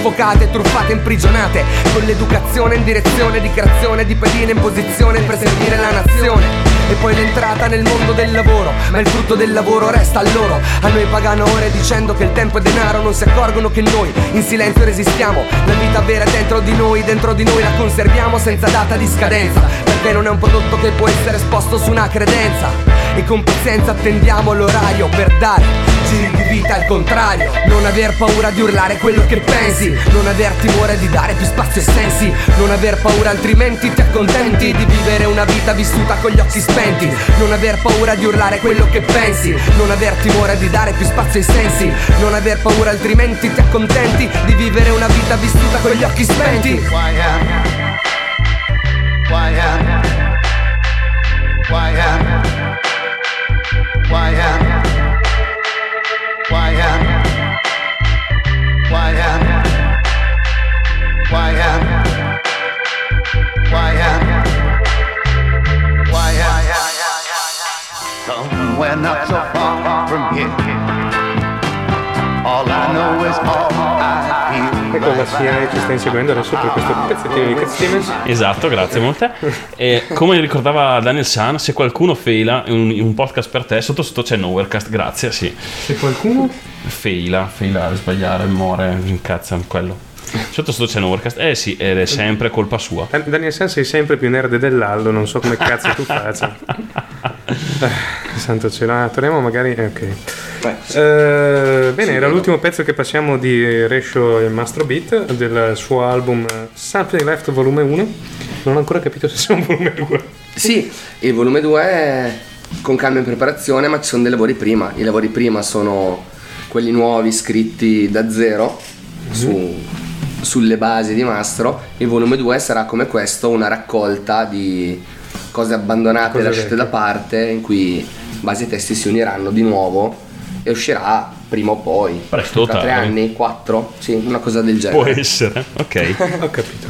truffate, imprigionate Con l'educazione in direzione di creazione di pedine in posizione per servire la nazione. E poi l'entrata nel mondo del lavoro Ma il frutto del lavoro resta a loro. A noi pagano ore dicendo che il tempo è denaro Non si accorgono che noi in silenzio resistiamo. La vita vera è dentro di noi, dentro di noi la conserviamo senza data di scadenza. Perché non è un prodotto che può essere esposto su una credenza E con pazienza attendiamo l'orario per dare giri di vita al contrario. Non aver paura di urlare quello che pensi. Non aver timore di dare più spazio ai sensi. Non aver paura altrimenti ti accontenti Di vivere una vita vissuta con gli occhi spenti. Non aver paura di urlare quello che pensi. Non aver timore di dare più spazio ai sensi. Non aver paura altrimenti ti accontenti Di vivere una vita vissuta con gli occhi spenti Somewhere not so far La CIA ci sta inseguendo adesso per questo pezzettino di Cat Stevens. Esatto, grazie molte. E come ricordava Daniel San, se qualcuno faila in un, in un podcast per te, sotto sotto c'è Nowherecast, grazie, sì. Se qualcuno Faila, faila, sbagliare, muore, incazza, quello. Sotto sotto c'è Nowherecast, eh sì, ed è sempre colpa sua. Dan- Daniel San sei sempre più nerd dell'Aldo, non so come cazzo tu faccia. Eh, Santo cielo, ah, torniamo magari. eh, ok. Eh, bene, era l'ultimo pezzo che passiamo di Rescio e Mastro Beat del suo album eh, Something Left volume 1. Non ho ancora capito se sia un volume 2. Sì, il volume 2 è con calma in preparazione, ma ci sono dei lavori prima. I lavori prima sono quelli nuovi scritti da zero su- sulle basi di Mastro. Il volume 2 sarà come questo, una raccolta di cose abbandonate e lasciate da parte, in cui basi e testi si uniranno di nuovo e uscirà prima o poi. Presto, Tra tre tardi. anni, quattro, sì, una cosa del Può genere. essere, ok. Ho capito.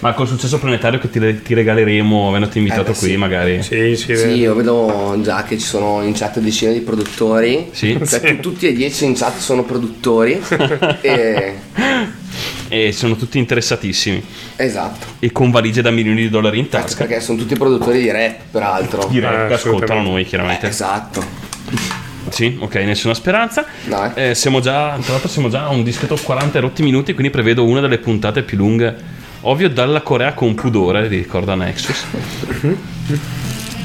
Ma col successo planetario che ti, ti regaleremo, avendoti invitato Eh, beh, qui, sì. magari. Sì, sì, Sì, io vedo già che ci sono in chat decine di produttori. Sì. Cioè, tu- tutti e dieci in chat sono produttori. e, E sono tutti interessatissimi. esatto. E con valigie da milioni di dollari in Anche tasca. perché sono tutti produttori di rap, peraltro. Direi Ah, che ascoltano noi, chiaramente. Esatto. Sì, ok, nessuna speranza. Dai. Eh, siamo già, tra l'altro siamo già a un discreto 40 rotti minuti, quindi prevedo una delle puntate più lunghe. Ovvio dalla Corea con pudore, vi ricorda Nexus.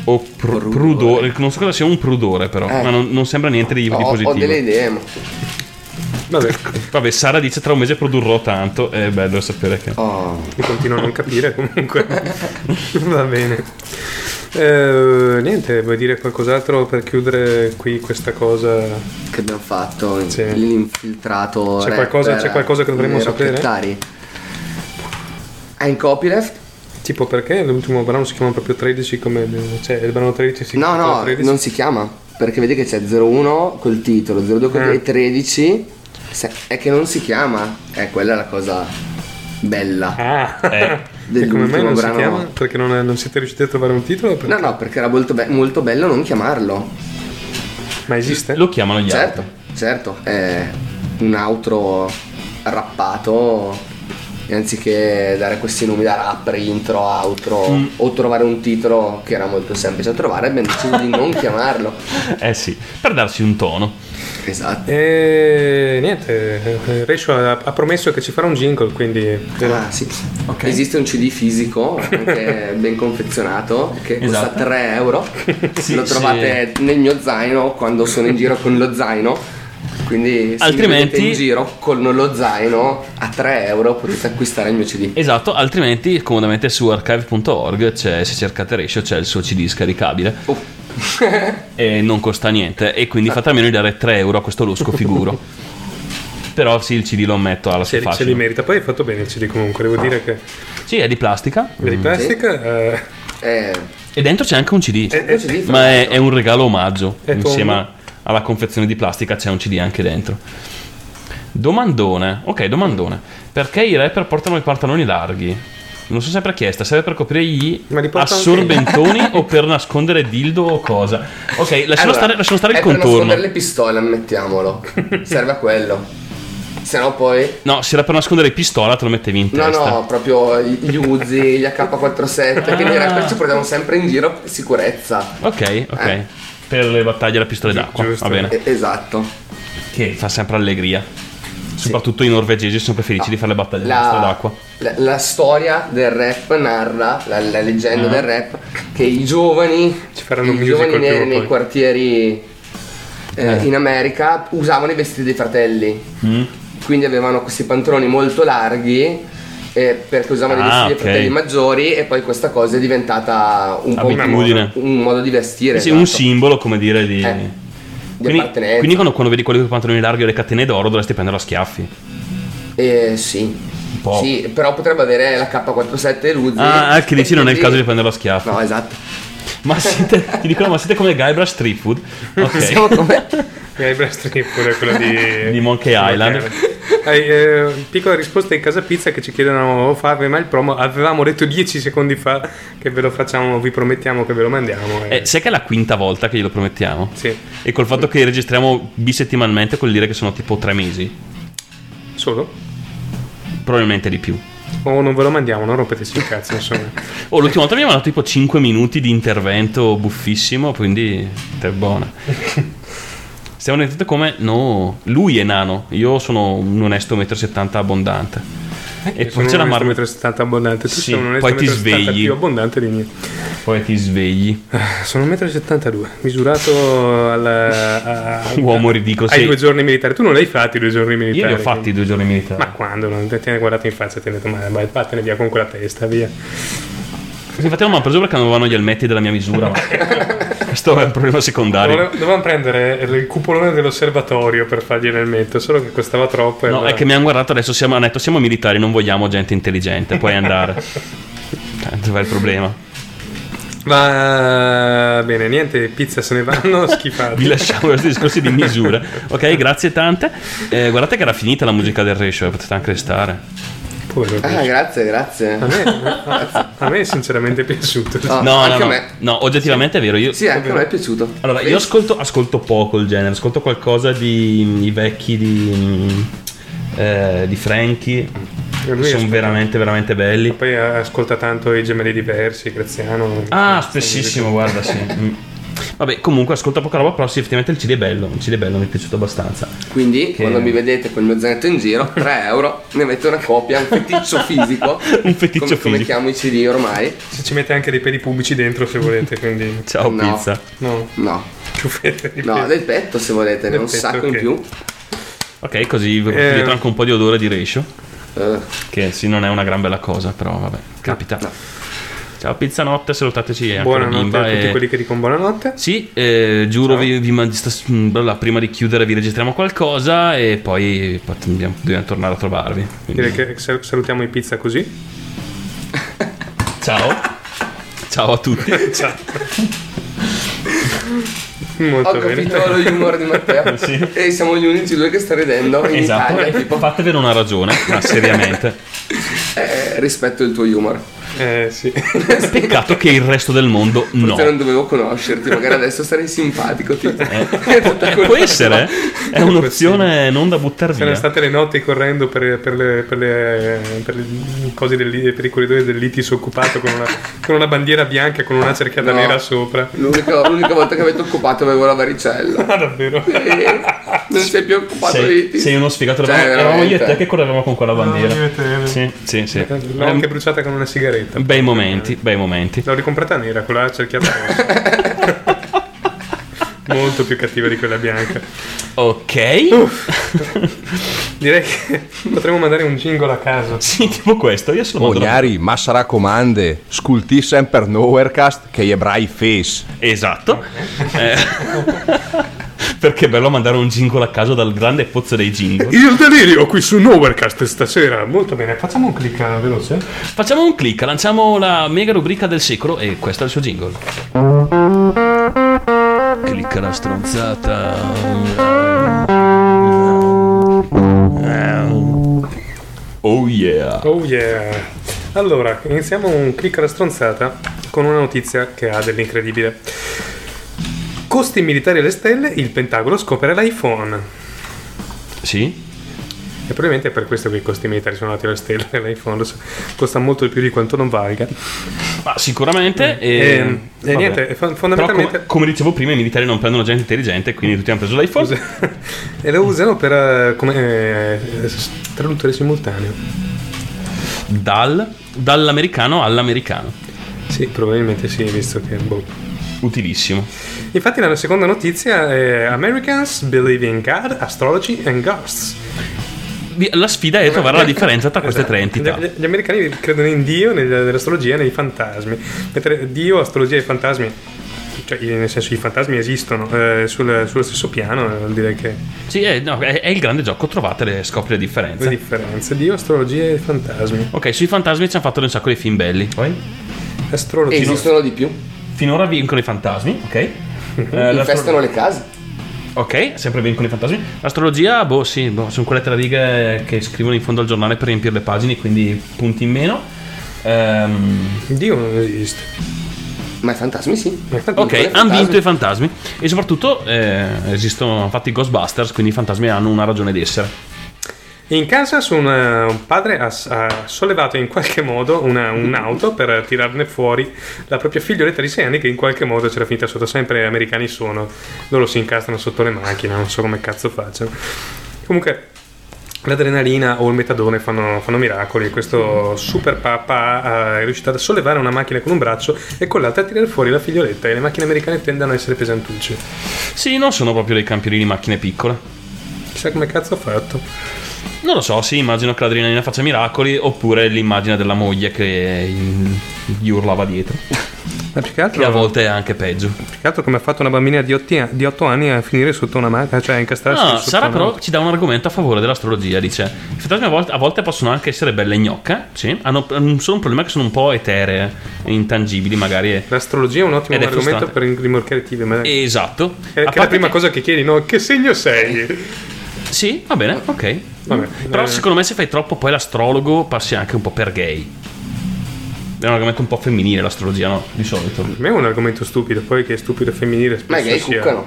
O pr- prudore, non so cosa sia un prudore però, Eh. ma non, non sembra niente di, di Ho, ho positivo. delle idee. ma- Vabbè, Vabbè, Sara dice tra un mese produrrò tanto, è bello sapere che... Oh, mi continuo a non capire comunque. Va bene. Eh, niente, vuoi dire qualcos'altro per chiudere qui questa cosa? che abbiamo fatto? Sì. L'infiltrato. C'è qualcosa- c'è qualcosa che dovremmo sapere? È in copyleft? Tipo perché l'ultimo brano si chiama proprio 13 come... Cioè il brano 13 si No, chiama no, 13? non si chiama. Perché vedi che c'è 01 col titolo, 02 col Eh. e 13. Se- È che non si chiama. Eh, quella è la cosa bella. Ah, Eh. e come mai non si brano. chiama? Perché non, non siete riusciti a trovare un titolo? Perché- No, no, perché era molto, be- molto bello non chiamarlo. Ma esiste? Lo chiamano gli Certo, altri. certo. È un outro rappato. E anziché dare questi nomi da rapper, intro, outro, Mm. o trovare un titolo che era molto semplice da trovare, abbiamo deciso di non chiamarlo. Eh sì, per darsi un tono. Esatto. E niente, Rescio ha, promesso che ci farà un jingle, quindi... Ah, sì. Esiste un CD fisico, anche ben confezionato, che costa Esatto. 3 euro. Sì, lo trovate nel mio zaino quando sono in giro con lo zaino. Quindi se Altrimenti- in giro con lo zaino a 3 euro potete acquistare il mio CD. Esatto, altrimenti comodamente su archive.org c'è, se cercate Ratio c'è il suo CD scaricabile Oh. E non costa niente e quindi fate a meno di dare 3 euro a questo losco figuro. Però sì, il CD lo metto alla sua se li faccia. merita. Poi hai fatto bene il CD comunque, devo dire che... Sì, è di plastica Di plastica... eh, Eh, e dentro c'è anche un CD. CD, fra Ma è, l'altro. è un regalo omaggio. È Insieme tondo. alla confezione di plastica c'è un CD anche dentro. Domandone. Ok, domandone. Perché i rapper portano i pantaloni larghi? Non so se è per chiesta, serve per coprire gli assorbentoni o per nascondere dildo o cosa? Ok, lasciamo, allora, stare, lasciamo stare il è per contorno. nascondere le pistole, ammettiamolo. Serve a quello. Se no poi... No, se era per nascondere pistola te lo mettevi in No, testa. no, proprio gli Uzi, gli AK-47, che i rapper ci portiamo sempre in giro per sicurezza. Ok, ok. Eh. Per le battaglie alla pistola d'acqua, giusto. va bene. Esatto. Che fa sempre allegria. Soprattutto i norvegesi sono preferiti di fare le battaglie La, d'acqua. la, la storia del rap narra, la, la leggenda Ah. del rap, che i giovani, Ci faranno un i giovani nei, nei quartieri eh, in America usavano i vestiti dei fratelli. Mm. Quindi avevano questi pantaloni molto larghi eh, perché usavano i Ah, vestiti dei ok. fratelli maggiori e poi questa cosa è diventata un po' un, Abitudine. un modo di vestire. Sì, un esatto, simbolo, come dire, di... Eh, di Quindi, appartenenza. quindi quando, quando vedi quelli con i pantaloni larghi o le catene d'oro dovresti prenderlo a schiaffi. Eh, sì. Sì, però potrebbe avere la K47 e l'Uzi. Ah, anche dici non è il caso di prenderlo a schiaffi. No, esatto. Ma siete, ti dicono, ma siete come Guybrush Street Food? Ok. Siamo come... Guybrush Threepwood è quello di... Di Monkey Island. Hai, eh, piccola risposta in casa pizza che ci chiedono "Oh, farvi mai il promo. Avevamo detto 10 secondi fa che ve lo facciamo, vi promettiamo che ve lo mandiamo. eh. Eh, sai che è la quinta volta che glielo promettiamo? Sì. E col fatto che registriamo bisettimalmente vuol dire che sono tipo tre mesi. Solo? Probabilmente di più. O non ve lo mandiamo, non rompeteci il cazzo, insomma. Oh, l'ultima volta abbiamo dato tipo 5 minuti di intervento buffissimo, quindi è buona. Stiamo vedendo come no, lui è nano, io sono un onesto 1,70 m abbondante. E poi c'è la un marmita. 1,70 m abbondante. Tu Sì, sei un poi ti 1,70 m svegli. più abbondante di me. Poi ti svegli. Sono 1,72 m, misurato al, a- Uomo ridicolo, ai sì. due giorni militari. Tu non hai fatti i due giorni Io militari? li ho fatti i due giorni militari. Ma quando? Non ne hai guardato in faccia e ti hai detto, ma vai, vattene via con quella testa, via. Infatti non mi hanno preso perché non avevano gli elmetti della mia misura. ma questo è un problema secondario. Dove- Dovevamo prendere il cupolone dell'osservatorio per fargli l'elmetto, solo che costava troppo. No, allora- è che mi hanno guardato adesso, siamo, hanno detto siamo militari, non vogliamo gente intelligente, puoi andare. Eh, Dov'è il problema? Va bene, niente, pizza se ne vanno, schifati. Vi lasciamo questi discorsi di misure. Ok, grazie tante. Eh, guardate che era finita la musica del ratio, eh, potete anche restare. Povero Ah, grazie, grazie. A me, a me è sinceramente piaciuto. Ah, No, no, anche no, a me. no, oggettivamente è vero. Io, Sì, anche a me è piaciuto. allora, io ascolto, ascolto poco il genere, ascolto qualcosa di i vecchi di, mm, eh, di Frankie, sono ascolta- veramente, veramente belli. Poi ascolta tanto i gemelli diversi, Graziano. Ah, spessissimo, guarda, sì. Vabbè, comunque ascolta poca roba, però sì, effettivamente il CD è bello, il CD è bello, mi è piaciuto abbastanza. Quindi, Che- quando mi vedete con il mio zainetto in giro, 3 euro, ne metto una copia, un feticcio fisico. Un feticcio come, come fisico. chiamo i CD ormai? Se ci mette anche dei peli pubblici dentro se volete, quindi... Ciao No. pizza. No, No, fede di no, del petto se volete, ne un petto, sacco ok. in più. Ok, così Eh. dietro anche un po' di odore di ratio, Eh, che sì, non è una gran bella cosa, però vabbè, capita. no. Ciao pizzanotte, salutateci anche Buonanotte bimba. a tutti e- quelli che dicono buonanotte. Sì, eh, giuro, vi, vi mand- sta- mm, bla, prima di chiudere vi registriamo qualcosa e poi dobbiamo, dobbiamo tornare a trovarvi. Quindi- Direi che sal- salutiamo i pizza così. Ciao. Ciao a tutti. Ciao. Molto Ho bene. capito lo humor di Matteo. Sì. E siamo gli unici due che sta ridendo in esatto, Italia, tipo, fatevene una ragione, ma seriamente. eh, rispetto il tuo humor. Eh sì. Peccato che il resto del mondo no. Forse non dovevo conoscerti, magari adesso sarei simpatico. Tipo. Eh, eh, può essere, è un'opzione non da buttare Sono via. state le notti correndo per, per le, per, le, per le cose del, per i corridoi del litis occupato con una, con una bandiera bianca con una cerchiata No. nera sopra. L'unica, l'unica volta che avete occupato avevo la varicella. Ah, davvero? E non sei più occupato di Sei, sei uno sfigato. Cioè, eravamo, io e te che correvamo con quella bandiera. io e te. Sì, sì, sì. L'ho anche bruciata con una sigaretta. Bei momenti, bei momenti. L'ho ricomprata nera con la cerchiata rossa. Molto più cattiva di quella bianca. Ok. Direi che potremmo mandare un jingle a caso. Sì, tipo questo. Io sono Ognari, ma sarà comande, sculti sempre Nowherecast che gli ebrai face. Esatto. Eh, perché è bello mandare un jingle a caso dal grande pozzo dei jingle. Il delirio qui su Nowherecast stasera. Molto bene, facciamo un click eh, veloce. Facciamo un click, lanciamo la mega rubrica del secolo e questo è il suo jingle. Clicca la stronzata. Oh yeah. Oh yeah. Allora, iniziamo un click alla stronzata con una notizia che ha dell'incredibile. Costi militari alle stelle, il Pentagono scopre l'iPhone. Sì? E probabilmente è per questo che i costi militari sono andati alle stelle. L'iPhone costa molto di più di quanto non valga. Ma sicuramente. E, E, e niente, e Però fondamentalmente. come, come dicevo prima, i militari non prendono gente intelligente, quindi tutti hanno preso l'iPhone. e lo usano per eh, come eh, traduttore simultaneo. Dal, dall'americano all'americano. Sì, probabilmente sì, visto che. Boh. Utilissimo. Infatti, la seconda notizia è Americans believe in God, astrology and ghosts. La sfida è trovare la differenza tra queste tre entità. Gli, gli americani credono in Dio, nel- nell'astrologia e nei fantasmi. Mentre Dio, astrologia e fantasmi, cioè nel senso i fantasmi esistono eh, sul- sullo stesso piano, eh, vuol dire che Sì, è, no, è- è il grande gioco, trovate le scopri le le differenze. differenze. Dio, astrologia e fantasmi. Ok, sui fantasmi ci hanno fatto un sacco di film belli. Poi? Astrologia. Esistono di più. Finora vincono i fantasmi, ok? Eh, Infestano le case. Ok, sempre ben con i fantasmi. L'astrologia, boh, sì, boh, sono quelle tre righe che scrivono in fondo al giornale per riempire le pagine, quindi punti in meno. Ehm, Dio non esiste. Ma i fantasmi sì. ok, hanno vinto i fantasmi. E soprattutto eh, esistono infatti i Ghostbusters, quindi i fantasmi hanno una ragione d'essere. In Kansas un, eh, un padre ha, ha sollevato in qualche modo una- un'auto per tirarne fuori la propria figlioletta di 6 anni che in qualche modo c'era finita sotto. Sempre americani sono, loro si incastrano sotto le macchine, non so come cazzo facciano. Comunque l'adrenalina o il metadone fanno, fanno miracoli e questo super papà eh, è riuscito a sollevare una macchina con un braccio e con l'altra a tirare fuori la figlioletta e le macchine americane tendono a essere pesantucce. Sì, non sono proprio dei campionini macchine piccole. Chissà come cazzo ha fatto. Non lo so, sì, immagino che l'adrenalina faccia miracoli, oppure l'immagine della moglie che gli urlava dietro. Ma più che altro, Che a volte è anche peggio. più che altro come ha fatto una bambina di 8 anni a finire sotto una macchina, cioè a incastrarsi sotto Sara una però ci dà un argomento a favore dell'astrologia, dice i fantasmi a volte, a volte possono anche essere belle gnocche, sì, hanno hanno solo un problema che sono un po' eteree, intangibili magari. L'astrologia è un ottimo è argomento frustrante. per rimorchiare TV. Ma... Esatto. A che è la prima che- cosa che chiedi, no? Che segno sei? Sì, va bene, ok. Vabbè, Però eh, secondo me se fai troppo poi l'astrologo passi anche un po' per gay. È un argomento un po' femminile l'astrologia, no? Di solito. Per me è un argomento stupido, poi che è stupido e femminile spesso Ma i gay sia- cuccano.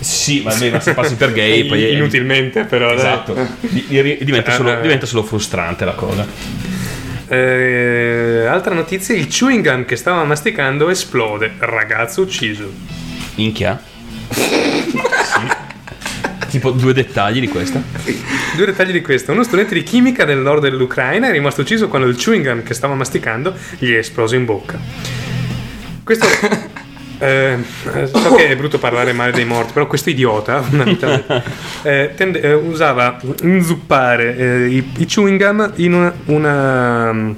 Sì, va bene, ma se passi per gay poi... è- Inutilmente, però. Esatto. Di- di- diventa, solo, Eh. diventa solo frustrante la cosa. Eh, altra notizia, il chewing gum che stava masticando esplode. Ragazzo ucciso. Minchia. Tipo due dettagli di questa. Due dettagli di questo. Uno studente di chimica del nord dell'Ucraina è rimasto ucciso quando il chewing gum che stava masticando gli è esploso in bocca. Questo... eh, so che è brutto parlare male dei morti, però questo idiota fondamentalmente, eh, tende- eh, usava inzuppare eh, i, i chewing gum in una, una,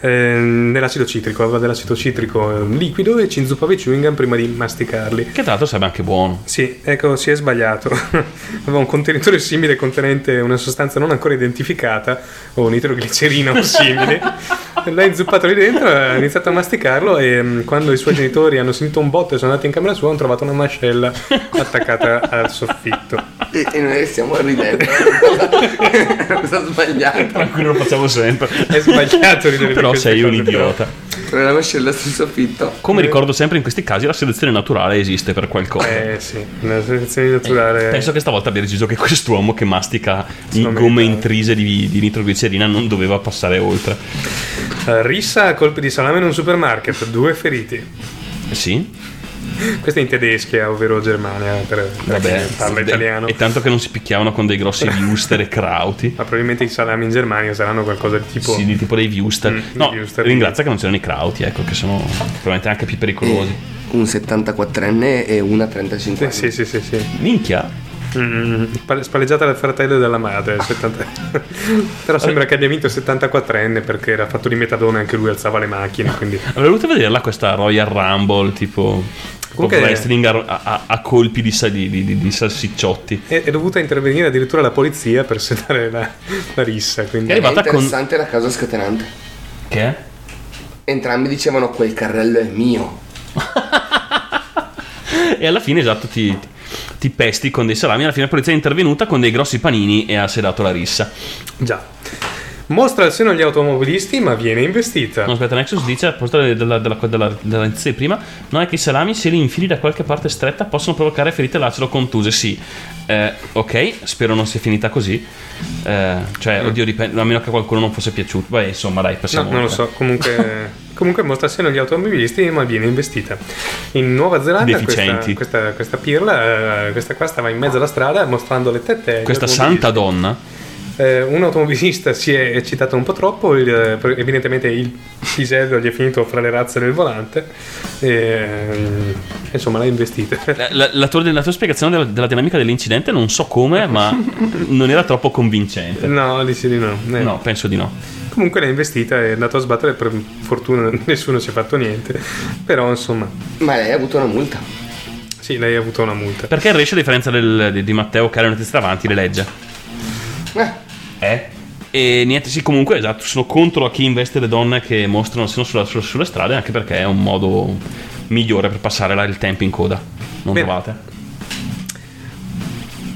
eh, nell'acido citrico, aveva dell'acido citrico eh, liquido e ci inzuppava i chewing gum prima di masticarli. Che tra l'altro sarebbe anche buono. Sì, ecco, si è sbagliato. Aveva un contenitore simile contenente una sostanza non ancora identificata, o nitroglicerina o simile. L'ha inzuppato lì dentro, ha iniziato a masticarlo e mm, quando i suoi genitori hanno sentito un botto e sono andati in camera sua hanno trovato una mascella attaccata al soffitto. E, e noi stiamo ridendo. È una cosa sbagliata. Tranquillo, lo facciamo sempre. È sbagliato ridere Però sei un idiota. Con la mascella sul soffitto. Come ricordo sempre in questi casi la selezione naturale esiste per qualcosa. Eh sì, una selezione naturale. Penso che stavolta abbia deciso che quest'uomo che mastica lo gomme intrise di, di nitroglicerina non doveva passare oltre. Eh, Rissa a colpi di salame in un supermarket, due feriti. Eh Sì? Questo è in tedesca, ovvero Germania, per, per Vabbè, parla italiano. E tanto che non si picchiavano con dei grossi viewster e krauti. Ma probabilmente i salami in Germania saranno qualcosa di tipo. Sì, di tipo dei viewster. Mm, no, ringrazia che non c'erano i krauti, ecco, che sono probabilmente anche più pericolosi. Un 74enne e una 35 Sì, sì, sì, sì. Minchia. Mm, pal- spalleggiata dal fratello e dalla madre. 70 Però sembra che abbia vinto 74enne perché era fatto di metadone, anche lui alzava le macchine. Quindi Avrei voluto vederla questa Royal Rumble, tipo Comunque- wrestling a, a- a colpi di, sa- di- di- di salsicciotti. è, è dovuta intervenire addirittura la polizia per sedare la, la rissa. Quindi... È arrivata È con... interessante la cosa scatenante. Che è? Entrambi dicevano quel carrello è mio. E alla fine, esatto, ti, ti pesti con dei salami. Alla fine la polizia è intervenuta con dei grossi panini e ha sedato la rissa. Già. Mostra il seno agli automobilisti, ma viene investita. No, aspetta, Nexus dice, a proposito della, della, della, della notizia di prima, non è che i salami, se li infili da qualche parte stretta, possono provocare ferite lacero contuse. Sì, Eh, ok, spero non sia finita così. Eh, cioè, oddio, dipende, a meno che a qualcuno non fosse piaciuto. Beh, insomma, dai, No, passiamo. non lo so, comunque, comunque mostra seno agli automobilisti, ma viene investita. In Nuova Zelanda questa, questa, questa pirla, eh, questa qua stava in mezzo alla strada mostrando le tette. Questa santa donna. Eh, un automobilista si è eccitato un po' troppo, il- eh, evidentemente il pisello gli è finito fra le razze del volante e ehm, insomma l'ha investita. La, la- la tua, la tua spiegazione della, della dinamica dell'incidente non so come, ma non era troppo convincente. No, dici di no. Eh. No, penso di no. Comunque l'ha investita e è andato a sbattere, per fortuna nessuno si è fatto niente, però insomma, Ma lei ha avuto una multa. sì, lei ha avuto una multa. Perché il Resce, a differenza del- di, di Matteo, che era una testa avanti, le legge. Eh, Eh? E niente, sì, comunque, esatto, sono contro a chi investe le donne che mostrano seno sulla- sulla- sulle strade, anche perché è un modo migliore per passare là il tempo in coda. non Bene. trovate?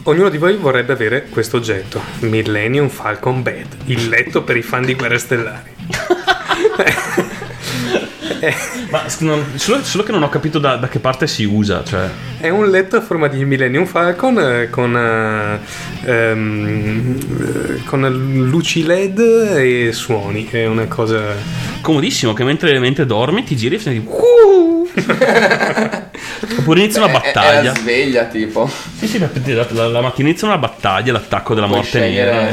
Ognuno di voi vorrebbe avere questo oggetto, Millennium Falcon Bed, il letto per i fan di Guerre Stellari. Ma non- solo, solo che non ho capito da, da che parte si usa, cioè... È un letto a forma di Millennium Falcon eh, con, eh, ehm, eh, con luci LED e suoni. È una cosa. Comodissimo, che mentre, mentre dormi ti giri e senti... Oppure inizia una È- È, è battaglia. la sveglia, tipo. Sì, sì, la, la- la mattina inizia una battaglia, l'attacco della Puoi morte nera.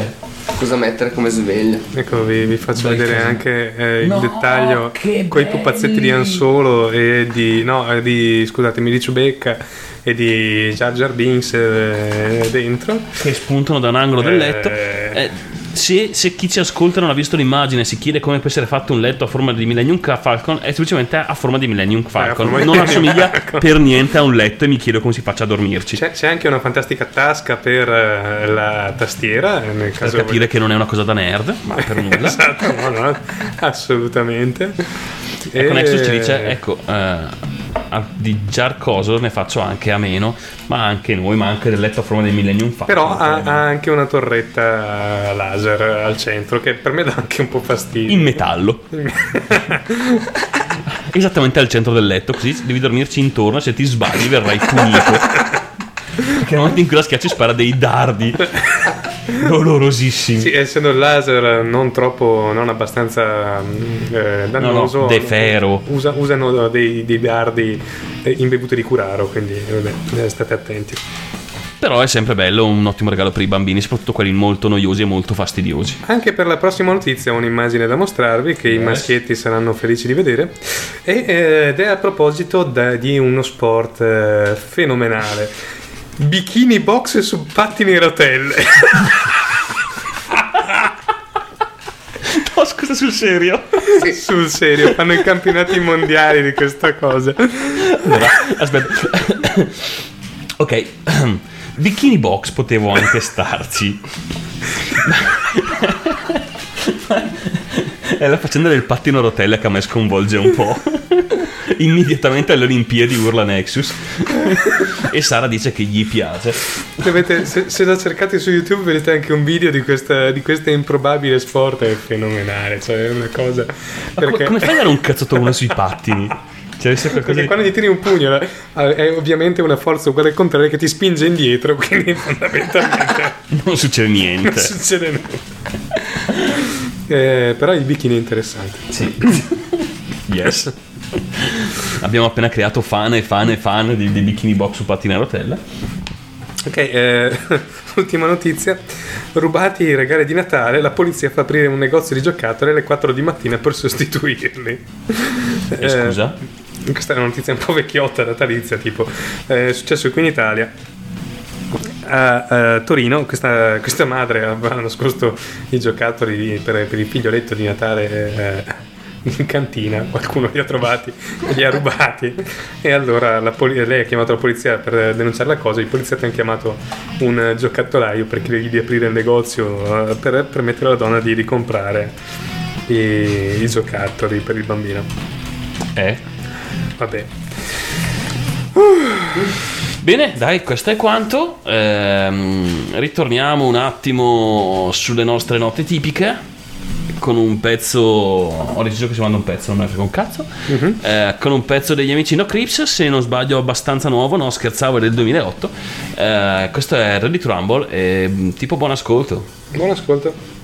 Cosa mettere come sveglia. Ecco, vi, vi faccio Bel vedere casino. anche eh, il No, dettaglio con i pupazzetti di Han Solo e di. No, eh, di. scusatemi, di Chewbacca e di Jar Jar Binks eh, dentro. Che spuntano da un angolo del letto. Eh. Eh, se, se chi ci ascolta non ha visto l'immagine si chiede come può essere fatto un letto a forma di Millennium Falcon, è semplicemente a forma di Millennium Falcon. forma di non Millennium assomiglia Falcon. per niente a un letto e mi chiedo come si faccia a dormirci. C'è, c'è anche una fantastica tasca per eh, la tastiera. eh, Nel per caso capire che non è una cosa da nerd, ma per nulla. esatto, no, no, assolutamente. Ecco, E- Nexus ci dice, ecco, eh, a- di Jar Coso ne faccio anche a meno, ma anche noi, ma anche del letto a forma di Millennium Falcon. Però ha, ha anche una torretta laser al centro che per me dà anche un po' fastidio. in metallo. Esattamente al centro del letto, così devi dormirci intorno, se ti sbagli verrai punito. Perché nel momento in cui la schiacci spara dei dardi dolorosissimi. Sì, essendo il laser non troppo, non abbastanza mm, eh, dannoso, No, no, defero. usa- usano dei, dei dardi eh, in bevute di curaro, quindi vabbè, eh, state attenti. Però è sempre bello, un ottimo regalo per i bambini, soprattutto quelli molto noiosi e molto fastidiosi. Anche per la prossima notizia ho un'immagine da mostrarvi che i maschietti saranno felici di vedere eh, ed è a proposito di uno sport fenomenale. Bikini box su pattini e rotelle. No, scusa, sul serio. Sul serio, fanno i campionati mondiali di questa cosa. Allora, aspetta. ok, bikini box potevo anche starci. È la faccenda del pattino a rotelle che a me sconvolge un po'. Immediatamente alle Olimpiadi urla Nexus. e Sara dice che gli piace. Dovete- se, se lo cercate su YouTube vedete anche un video di questa, di questa improbabile sport, è fenomenale, cioè è una cosa... Perché, come fai a dare un cazzotone sui pattini? Cioè, perché di... quando gli tiri un pugno è ovviamente una forza uguale al contrario che ti spinge indietro, quindi fondamentalmente non succede non niente. succede nulla. Eh, però il bikini è interessante. Sì. Yes. Abbiamo appena creato fan e fan e fan di, di bikini box su pattini a rotella. Ok, eh, ultima notizia. Rubati i regali di Natale, la polizia fa aprire un negozio di giocattoli alle 4 di mattina per sostituirli. Eh, scusa? Questa è una notizia un po' vecchiotta, natalizia, tipo. eh, è successo qui in Italia. A, a Torino questa, questa madre aveva nascosto i giocattoli per, per il figlioletto di Natale eh, in cantina, qualcuno li ha trovati e li ha rubati e allora la poli- lei ha chiamato la polizia per denunciare la cosa, i poliziotti hanno chiamato un giocattolaio per chiedergli di aprire il negozio eh, per permettere alla donna di ricomprare i, i giocattoli per il bambino. Eh? Vabbè. Bene, dai, questo è quanto. Ehm, ritorniamo un attimo sulle nostre note tipiche. Con un pezzo. Ho deciso che si manda un pezzo, non me ne frega un cazzo. Eh, con un pezzo degli amici No Crips, se non sbaglio, abbastanza nuovo. No, scherzavo, è del 2008. Eh, questo è Ready to Rumble. E, mm, tipo, buon ascolto. Buon ascolto.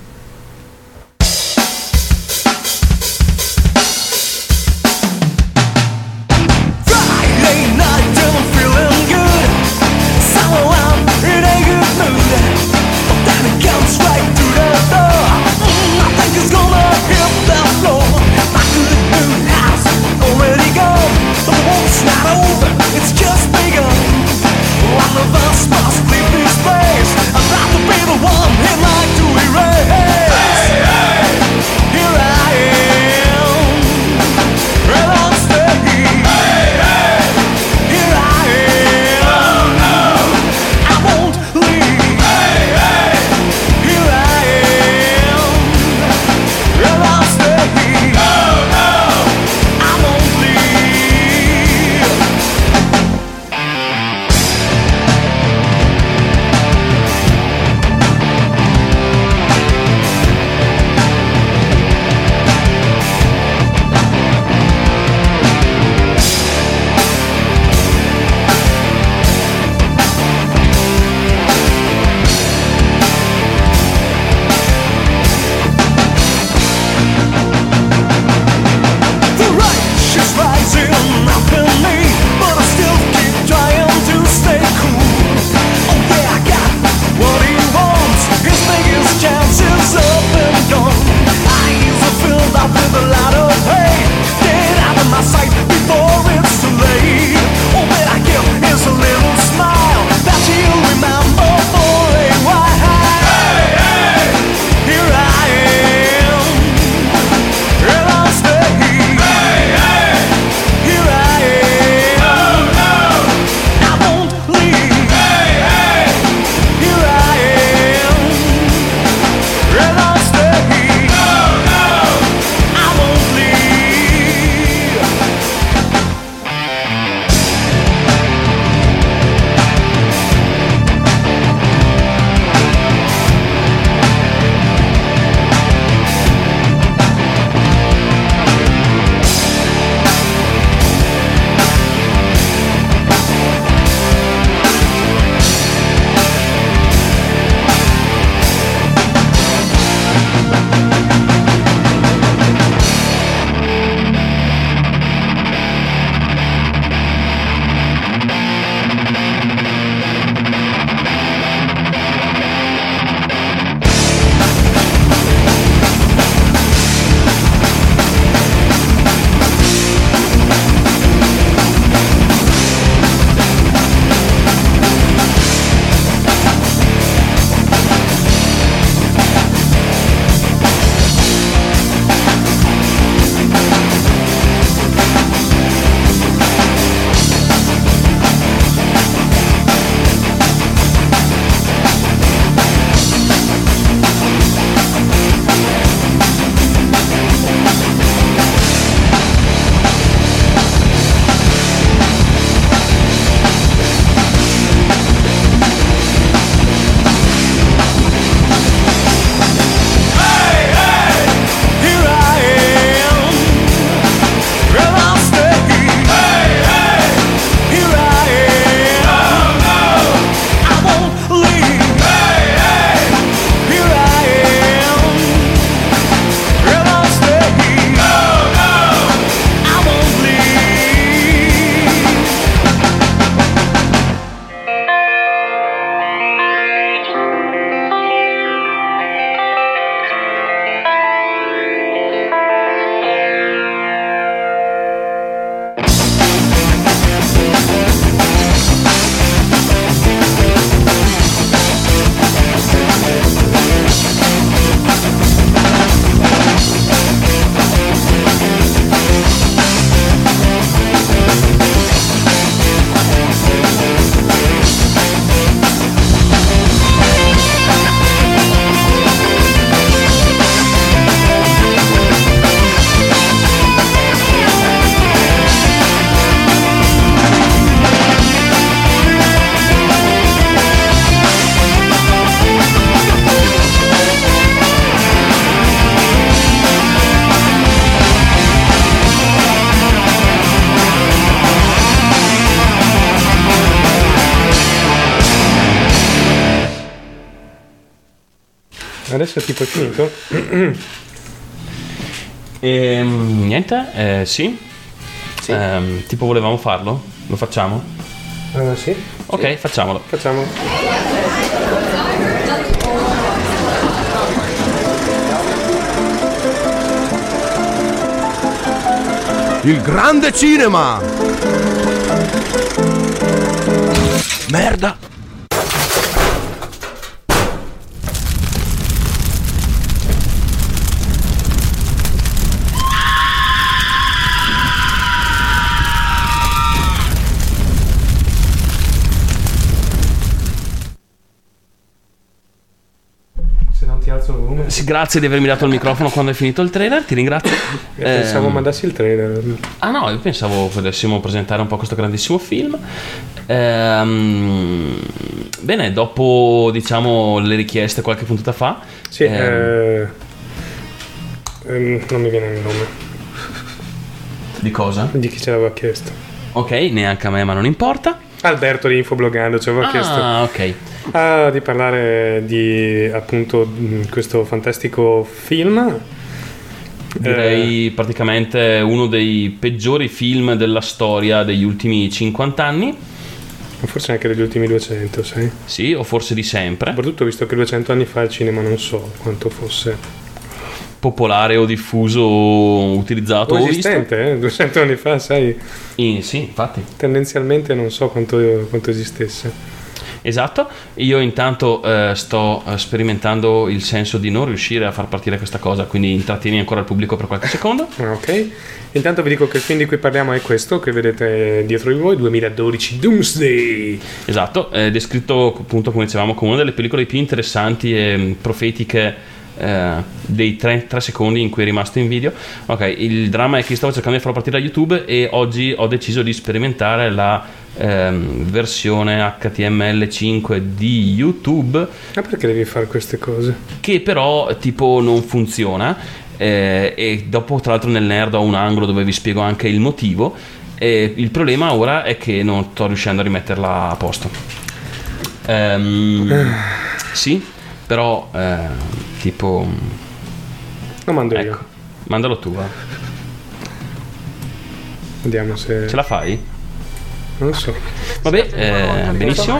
Adesso tipo è finito? Ehm, niente, eh, sì. Ehm, tipo volevamo farlo? Lo facciamo? Eh, sì. Ok, facciamolo. Facciamo. Il grande cinema! Merda! Sì, grazie di avermi dato il microfono quando hai finito il trailer, ti ringrazio. Pensavo Ehm, mandassi il trailer. Ah no, io pensavo potessimo presentare un po' questo grandissimo film. Ehm, bene, dopo diciamo le richieste qualche puntata fa. Sì, ehm, eh, ehm, non mi viene il nome. Di cosa? Di chi ce l'aveva chiesto. Ok, neanche a me, ma non importa. Alberto di Infobloggando ci aveva chiesto Ah, ok. Ah, di parlare di appunto mh, questo fantastico film. Direi praticamente uno dei peggiori film della storia degli ultimi 50 anni. Eh, forse anche degli ultimi 200, sai? Sì, o forse di sempre. Soprattutto visto che 200 anni fa il cinema non so quanto fosse Popolare o diffuso, utilizzato o o visto. esistente, eh? 200 anni fa, sai? Eh, sì, infatti. Tendenzialmente non so quanto, quanto esistesse. Esatto, io intanto eh, sto eh, sperimentando il senso di non riuscire a far partire questa cosa, quindi intrattieni ancora il pubblico per qualche secondo. Ok, intanto vi dico che il film di cui parliamo è questo che vedete dietro di voi, 2012 Doomsday. Esatto, è descritto appunto come dicevamo come una delle pellicole più interessanti e mh, profetiche eh, dei 3, secondi in cui è rimasto in video. Ok, il dramma è che stavo cercando di farlo partire da YouTube e oggi ho deciso di sperimentare la ehm, versione HTML5 di YouTube Ma perché devi fare queste cose? che però tipo non funziona eh, e dopo tra l'altro nel nerd ho un angolo dove vi spiego anche il motivo e il problema ora è che non sto riuscendo a rimetterla a posto Ehm, sì però eh, tipo Lo mando ecco io. mandalo tu va. Vediamo se... ce la fai? Non lo so. vabbè eh, benissimo.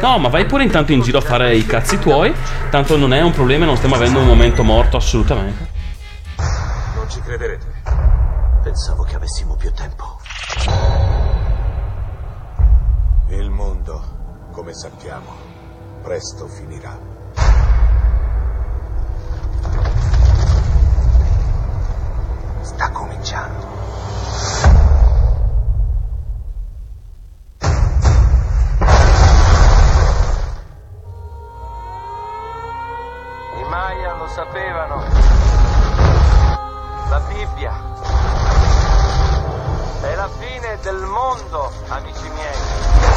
No, ma vai pure intanto in giro a fare i cazzi tuoi. Tanto non è un problema, non stiamo avendo un momento morto assolutamente. Non ci crederete. Pensavo che avessimo più tempo. Il mondo, come sappiamo, presto finirà. Sta cominciando. I Maya lo sapevano. La Bibbia. È la fine del mondo, amici miei.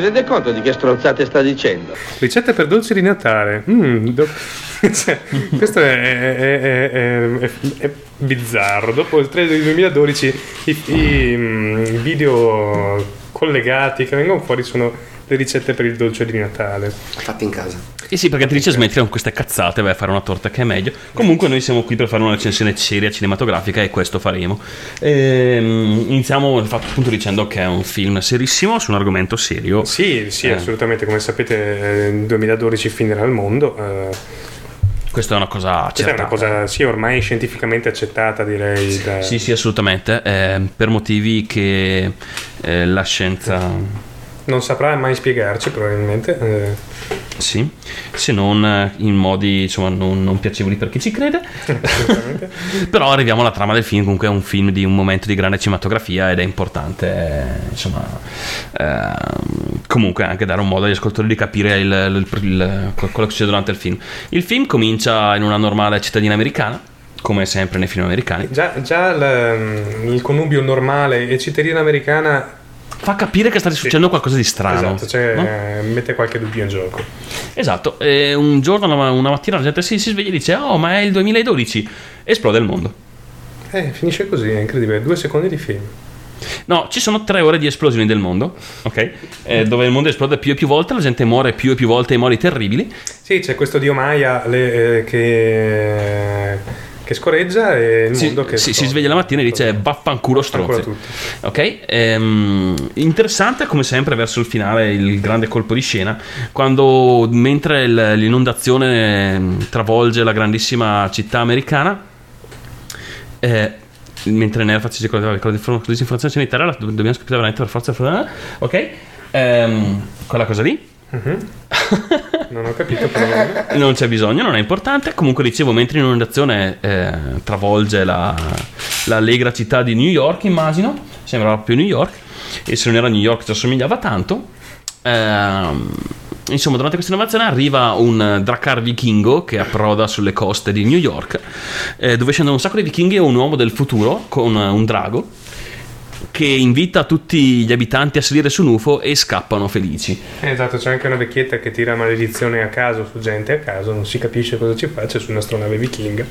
Si rende conto di che stronzate sta dicendo? Ricette per dolci di Natale. Mm, do- cioè, questo è, è- è- è- è- è bizzarro. Dopo il trailer del 2012 i, i, mm, video collegati che vengono fuori sono le ricette per il dolce di Natale. Fatti in casa. Eh sì, perché ti dice smettila con queste cazzate, vai a fare una torta che è meglio. Comunque noi siamo qui per fare una recensione seria cinematografica e questo faremo. Ehm, iniziamo il fatto appunto dicendo che è un film serissimo su un argomento serio. Sì, sì, Eh. assolutamente. Come sapete, eh, nel 2012 finirà il mondo. eh, Questa è una cosa questa è una cosa, sì, ormai scientificamente accettata, direi. da- Sì, sì, assolutamente. eh, per motivi che eh, la scienza Non saprà mai spiegarci, probabilmente. eh. Sì, se non eh, in modi insomma non, non piacevoli per chi ci crede. Però arriviamo alla trama del film, comunque è un film di un momento di grande cinematografia ed è importante eh, insomma ehm, comunque anche dare un modo agli ascoltatori di capire il- il- il- quello che succede durante il film. Il film comincia in una normale cittadina americana, come sempre nei film americani. Già, già l- il connubio normale e cittadina americana fa capire che sta succedendo qualcosa di strano. Esatto, cioè, no? mette qualche dubbio in gioco. Esatto, e un giorno, una, una mattina la gente si, si sveglia e dice oh ma è il 2012, esplode il mondo. Eh, finisce così, è incredibile. Due secondi di film. No, ci sono tre ore di esplosioni del mondo, ok? Eh, dove il mondo esplode più e più volte, la gente muore più e più volte in modi terribili. Sì, c'è questo dio Maya le- eh, che, che scorreggia e il Si, mondo che... si- si sveglia la mattina e dice vaffanculo stronzi. Ok? Ehm, interessante come sempre verso il finale il grande colpo di scena quando mentre l'inondazione ehm, travolge la grandissima città americana eh, mentre ci dice con la disinformazione sanitaria la dobbiamo scrivere veramente per forza ok? Ehm, quella cosa lì Mhm. non ho capito però. non c'è bisogno, non è importante. Comunque dicevo, mentre l'inondazione eh, travolge la, l'allegra città di New York, immagino, sembrava più New York, e se non era New York ci assomigliava tanto. Ehm, insomma, durante questa innovazione arriva un dracar vichingo che approda sulle coste di New York, eh, dove scendono un sacco di vichinghi e un uomo del futuro con un drago che invita tutti gli abitanti a salire su un UFO e scappano felici. Esatto, c'è anche una vecchietta che tira maledizione a caso su gente a caso, non si capisce cosa ci faccia su un'astronave vichinga.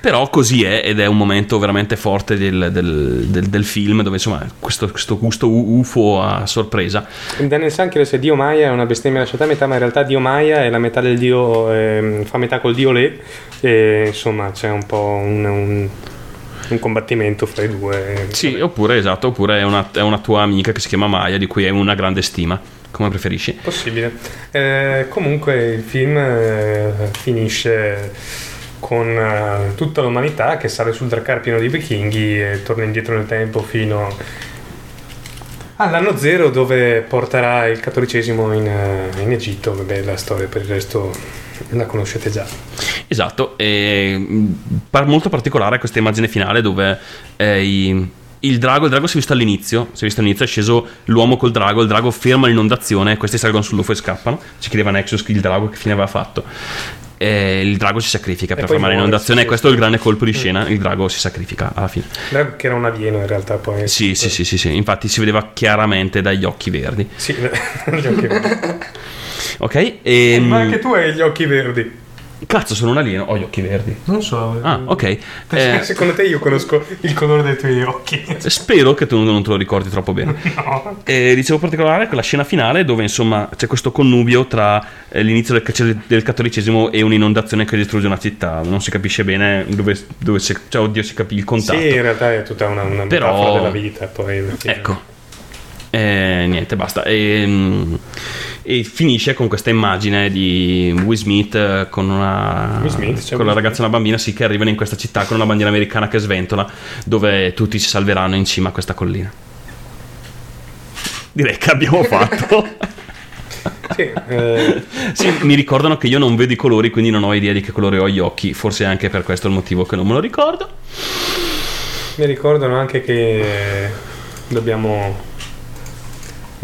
Però così è ed è un momento veramente forte del, del- del- del film dove insomma questo, questo gusto UFO a sorpresa. Daniel San chiede se Dio Maya è una bestemmia lasciata a metà, ma in realtà Dio Maya è la metà del Dio, ehm, fa metà col Dio Le, e insomma c'è un po' un, un- un combattimento fra i due. Sì, oppure esatto, oppure è una, è una tua amica che si chiama Maya di cui hai una grande stima, come preferisci. Possibile. Eh, comunque il film eh, finisce con eh, tutta l'umanità che sale sul dracar pieno di vichinghi e torna indietro nel tempo fino all'anno zero dove porterà il cattolicesimo in, eh, in Egitto. Vabbè, la storia per il resto la conoscete già. Esatto, e mh, par- molto particolare questa immagine finale dove eh, i- il drago, il drago si è visto all'inizio, si è visto all'inizio, è sceso l'uomo col drago, il drago ferma l'inondazione, questi salgono sull'UFO e scappano, ci chiedeva Nexus il drago che fine aveva fatto. E il drago si sacrifica per fermare l'inondazione e questo è il grande colpo di scena, il drago si sacrifica alla fine. Drago Che era un alieno in realtà poi. Sì, sì, sì, sì, sì, infatti si vedeva chiaramente dagli occhi verdi. Sì, gli occhi verdi. Ok? E, Ma anche tu hai gli occhi verdi. Cazzo, sono un alieno, ho gli occhi verdi. Non so. Ah, ok. Perché Eh, Secondo te io conosco il colore dei tuoi occhi? Spero che tu non te lo ricordi troppo bene. No. E dicevo particolare quella scena finale dove insomma c'è questo connubio tra eh, l'inizio del, del cattolicesimo e un'inondazione che distrugge una città. Non si capisce bene dove, dove si, cioè, oddio, si capisce il contatto. Sì, in realtà è tutta una, una Però- metafora della vita. Poi. Ecco. E niente, basta. E, mm, e finisce con questa immagine di Will Smith eh, con una, Smith, con la Will ragazza e una bambina, sì, che arrivano in questa città con una bandiera americana che sventola, dove tutti si salveranno in cima a questa collina. Direi che abbiamo fatto. Sì, eh, Sì, mi ricordano che io non vedo i colori, quindi non ho idea di che colore ho gli occhi. Forse è anche per questo il motivo che non me lo ricordo. mi ricordano anche che dobbiamo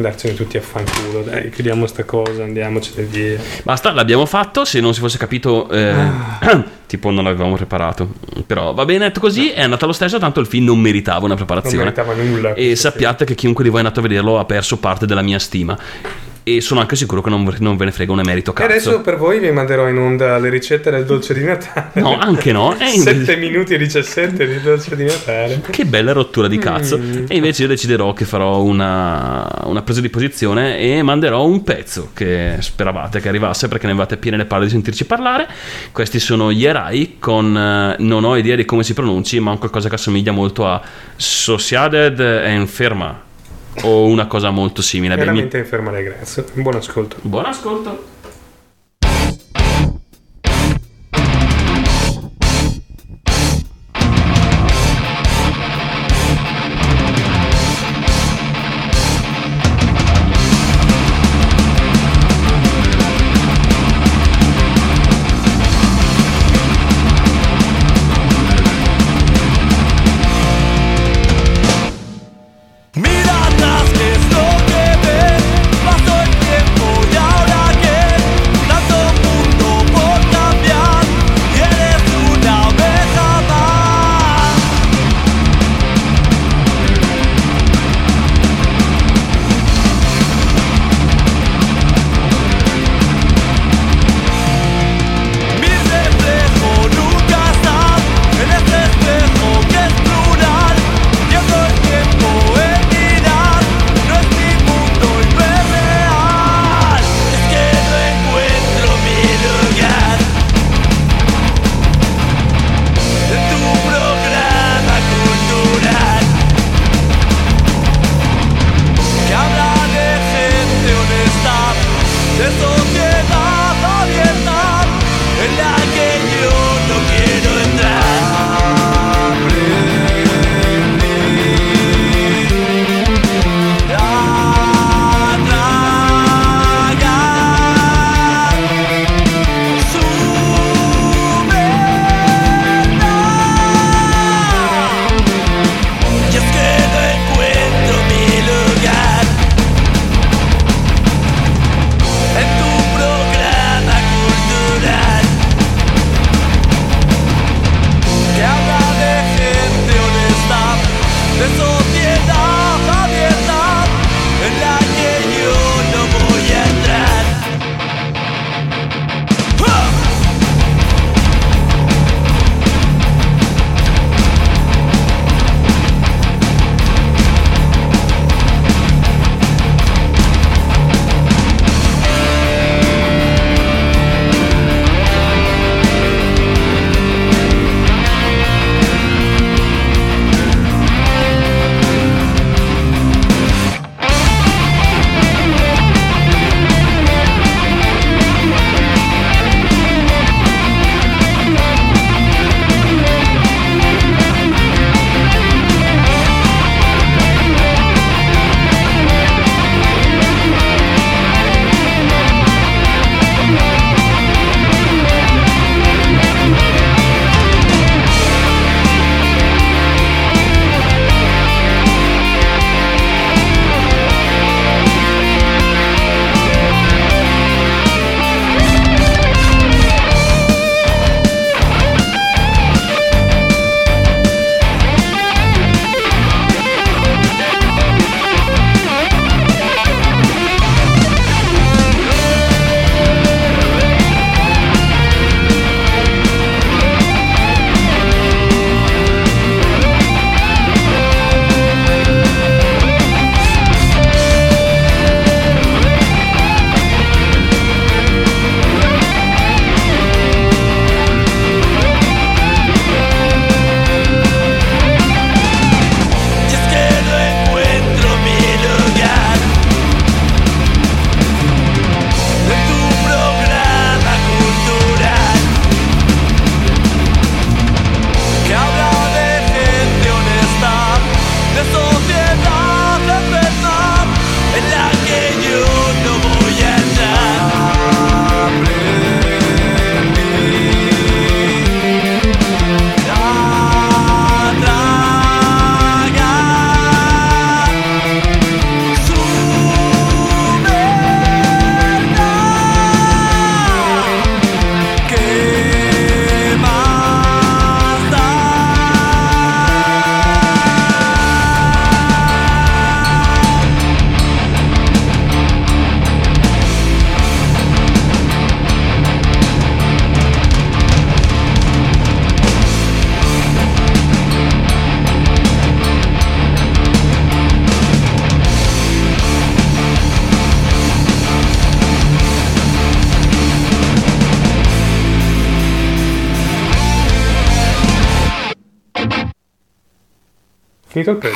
andarcene tutti a fanculo. Dai, chiudiamo sta cosa, andiamocene via. Basta, l'abbiamo fatto. Se non si fosse capito, eh, tipo non l'avevamo preparato. Però va bene, detto così, è andata lo stesso. Tanto il film non meritava una Non preparazione. meritava nulla. E sappiate che chiunque di voi è andato a vederlo ha perso parte della mia stima. E sono anche sicuro che non, non ve ne frega un emerito E cazzo. adesso per voi vi manderò in onda le ricette del dolce di Natale. No, anche no. Eh, 7 minuti e 17 di dolce di Natale. Che bella rottura di cazzo. Mm. E invece io deciderò che farò una, una presa di posizione e manderò un pezzo che speravate che arrivasse perché ne avevate piene le palle di sentirci parlare. Questi sono gli Erai con eh, non ho idea di come si pronunci, ma un qualcosa che assomiglia molto a Sociedad Enferma o una cosa molto simile. Veramente inferma regresso. Buon ascolto. Buon ascolto.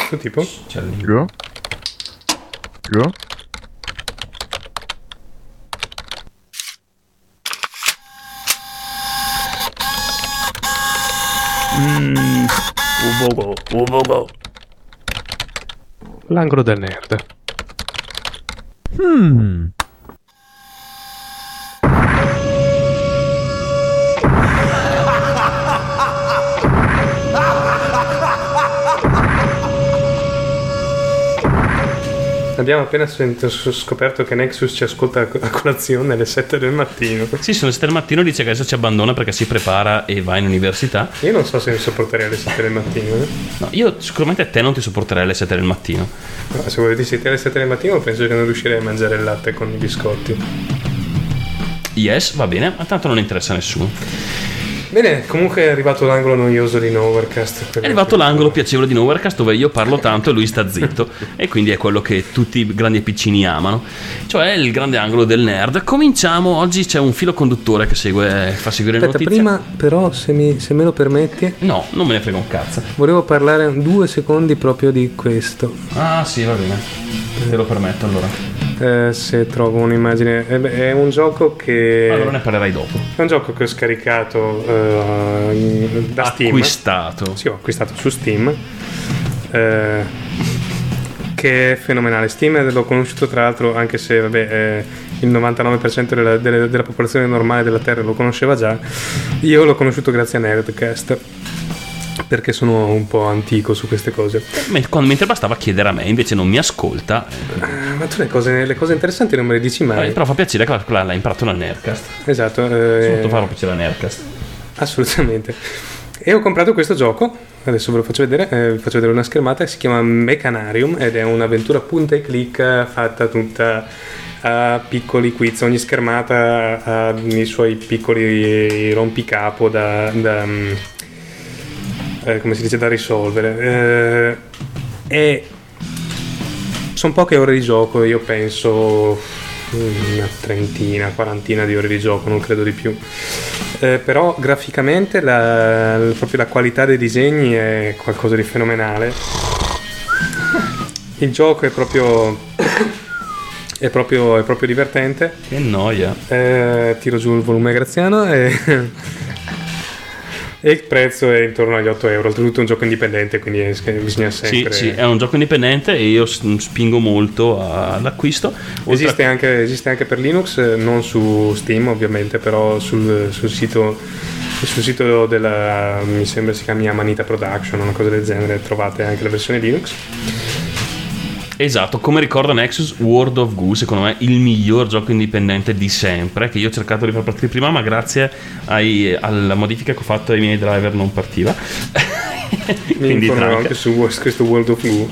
Pezzo, tipo? C'è il. Io? Io? Mmm. Ubogo, ubogo. L'angolo del nerd. Abbiamo appena scoperto che Nexus ci ascolta a a colazione alle 7 del mattino. Sì, sono le 7 del mattino dice che adesso ci abbandona perché si prepara e va in università. Io non so se mi sopporterei alle 7 del mattino. eh. No, io sicuramente te non ti sopporterei alle 7 del mattino. No, se volete siete alle 7 del mattino penso che non riuscirei a mangiare il latte con i biscotti. Yes, va bene, ma tanto non interessa a nessuno. Bene, comunque è arrivato l'angolo noioso di Nowherecast. È arrivato l'angolo piacevole di Nowherecast dove io parlo tanto e lui sta zitto e quindi è quello che tutti i grandi e piccini amano, cioè il grande angolo del nerd. Cominciamo, oggi c'è un filo conduttore che segue, fa seguire le Aspetta, notizie. prima però se, mi- se me lo permetti... No, non me ne frega un cazzo. Volevo parlare due secondi proprio di questo. Ah sì, va bene, te lo permetto allora. Eh, se trovo un'immagine... eh, È un gioco che... Allora ne parlerai dopo. È un gioco che ho scaricato eh, da Steam. Acquistato. Sì, ho acquistato su Steam. eh, che è fenomenale. Steam l'ho conosciuto tra l'altro, anche se vabbè, il 99% della, delle- della popolazione normale della Terra lo conosceva già. Io l'ho conosciuto grazie a Nerdcast. Perché sono un po' antico su queste cose. Mentre bastava chiedere a me, invece non mi ascolta. Eh, Ma tu le cose, le cose interessanti non me le dici mai. Eh, però fa piacere che l'ha imparato dal Nerdcast. Esatto. eh, Molto farò piacere al Nerdcast. Assolutamente. E ho comprato questo gioco, adesso ve lo faccio vedere, eh, vi faccio vedere una schermata, si chiama Mechanarium ed è un'avventura punta e clic fatta tutta a piccoli quiz, ogni schermata ha i suoi piccoli rompicapo da, da, mm, eh, come si dice, da risolvere. Eh, e sono poche ore di gioco, io penso una trentina, quarantina di ore di gioco, non credo di più. Eh, però graficamente la, proprio la qualità dei disegni è qualcosa di fenomenale. Il gioco è proprio, è proprio, è proprio divertente. Che noia. Eh, tiro giù il volume graziano e, e il prezzo è intorno agli 8 euro. Oltretutto è un gioco indipendente, quindi bisogna Sì, sempre... sì, è un gioco indipendente e io spingo molto all'acquisto. Oltre Esiste anche, esiste anche per Linux, eh, non su Steam ovviamente, però sul, sul sito, sul sito della, mi sembra si chiami Amanita Production, una cosa del genere, trovate anche la versione Linux. Esatto, come ricorda Nexus, World of Goo, secondo me il miglior gioco indipendente di sempre, che io ho cercato di far partire prima, ma grazie ai- alla modifica che ho fatto ai miei driver non partiva. Mi tranca. anche su questo World of Goo.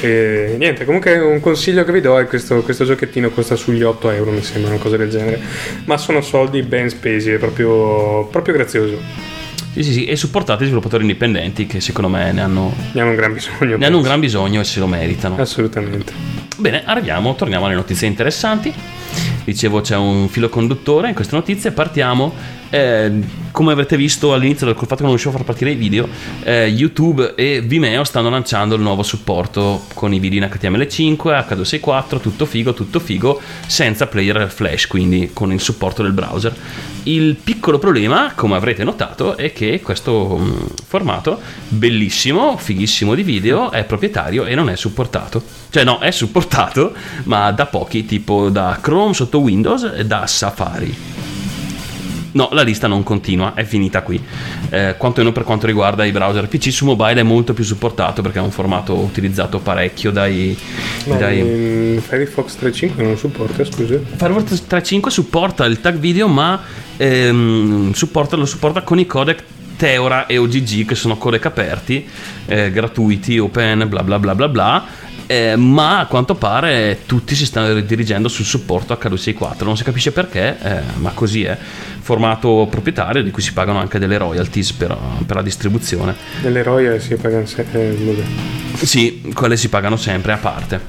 E niente, comunque un consiglio che vi do è questo, questo giochettino costa sugli 8 euro, mi sembra, una cosa del genere. Ma sono soldi ben spesi, è proprio, proprio grazioso. Sì, sì, sì, e supportate i sviluppatori indipendenti che secondo me ne hanno, Ne hanno un gran bisogno. ne hanno un gran bisogno e se lo meritano. Assolutamente. Bene, arriviamo, torniamo alle notizie interessanti. Dicevo c'è un filo conduttore in queste notizie, partiamo. Eh, come avrete visto all'inizio col fatto che non riuscivo a far partire i video, eh, YouTube e Vimeo stanno lanciando il nuovo supporto con i video in HTML5, H264, tutto figo, tutto figo, senza player flash, quindi con il supporto del browser. Il piccolo problema, come avrete notato, è che questo mm, formato, bellissimo, fighissimo di video, è proprietario e non è supportato. Cioè no, è supportato, ma da pochi, tipo da Chrome sotto Windows e da Safari. No, la lista non continua, è finita qui. Eh, quantomeno per quanto riguarda i browser PC su mobile è molto più supportato perché è un formato utilizzato parecchio dai... Ma dai... Firefox 3.5 non supporta, scusa? Firefox 3.5 supporta il tag video ma ehm, supporta- lo supporta con i codec Teora e OGG che sono codec aperti, eh, gratuiti, open, bla bla bla bla bla. Eh, ma a quanto pare tutti si stanno ridirigendo sul supporto H264, non si capisce perché, eh, ma così è. Formato proprietario di cui si pagano anche delle royalties per, per la distribuzione. Nelle royal si pagano se- eh. Sì, quelle si pagano sempre a parte.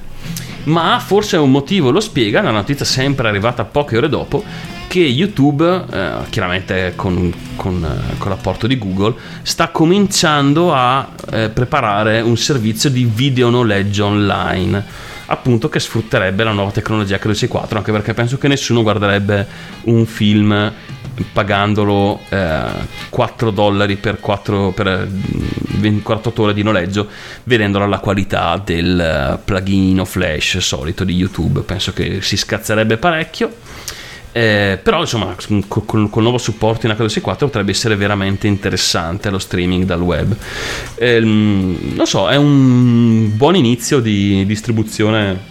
Ma forse un motivo lo spiega, la notizia sempre arrivata poche ore dopo, che YouTube, eh, chiaramente con, con, eh, con l'apporto di Google, sta cominciando a eh, preparare un servizio di video noleggio online appunto che sfrutterebbe la nuova tecnologia Credo 4 anche perché penso che nessuno guarderebbe un film pagandolo eh, 4 dollari per, 4, per eh, 48 ore di noleggio vedendolo alla qualità del eh, plugin o flash solito di YouTube. Penso che si scazzerebbe parecchio eh, però insomma con, con, il nuovo supporto in HDC 4 potrebbe essere veramente interessante lo streaming dal web. Eh, non so è un buon inizio di distribuzione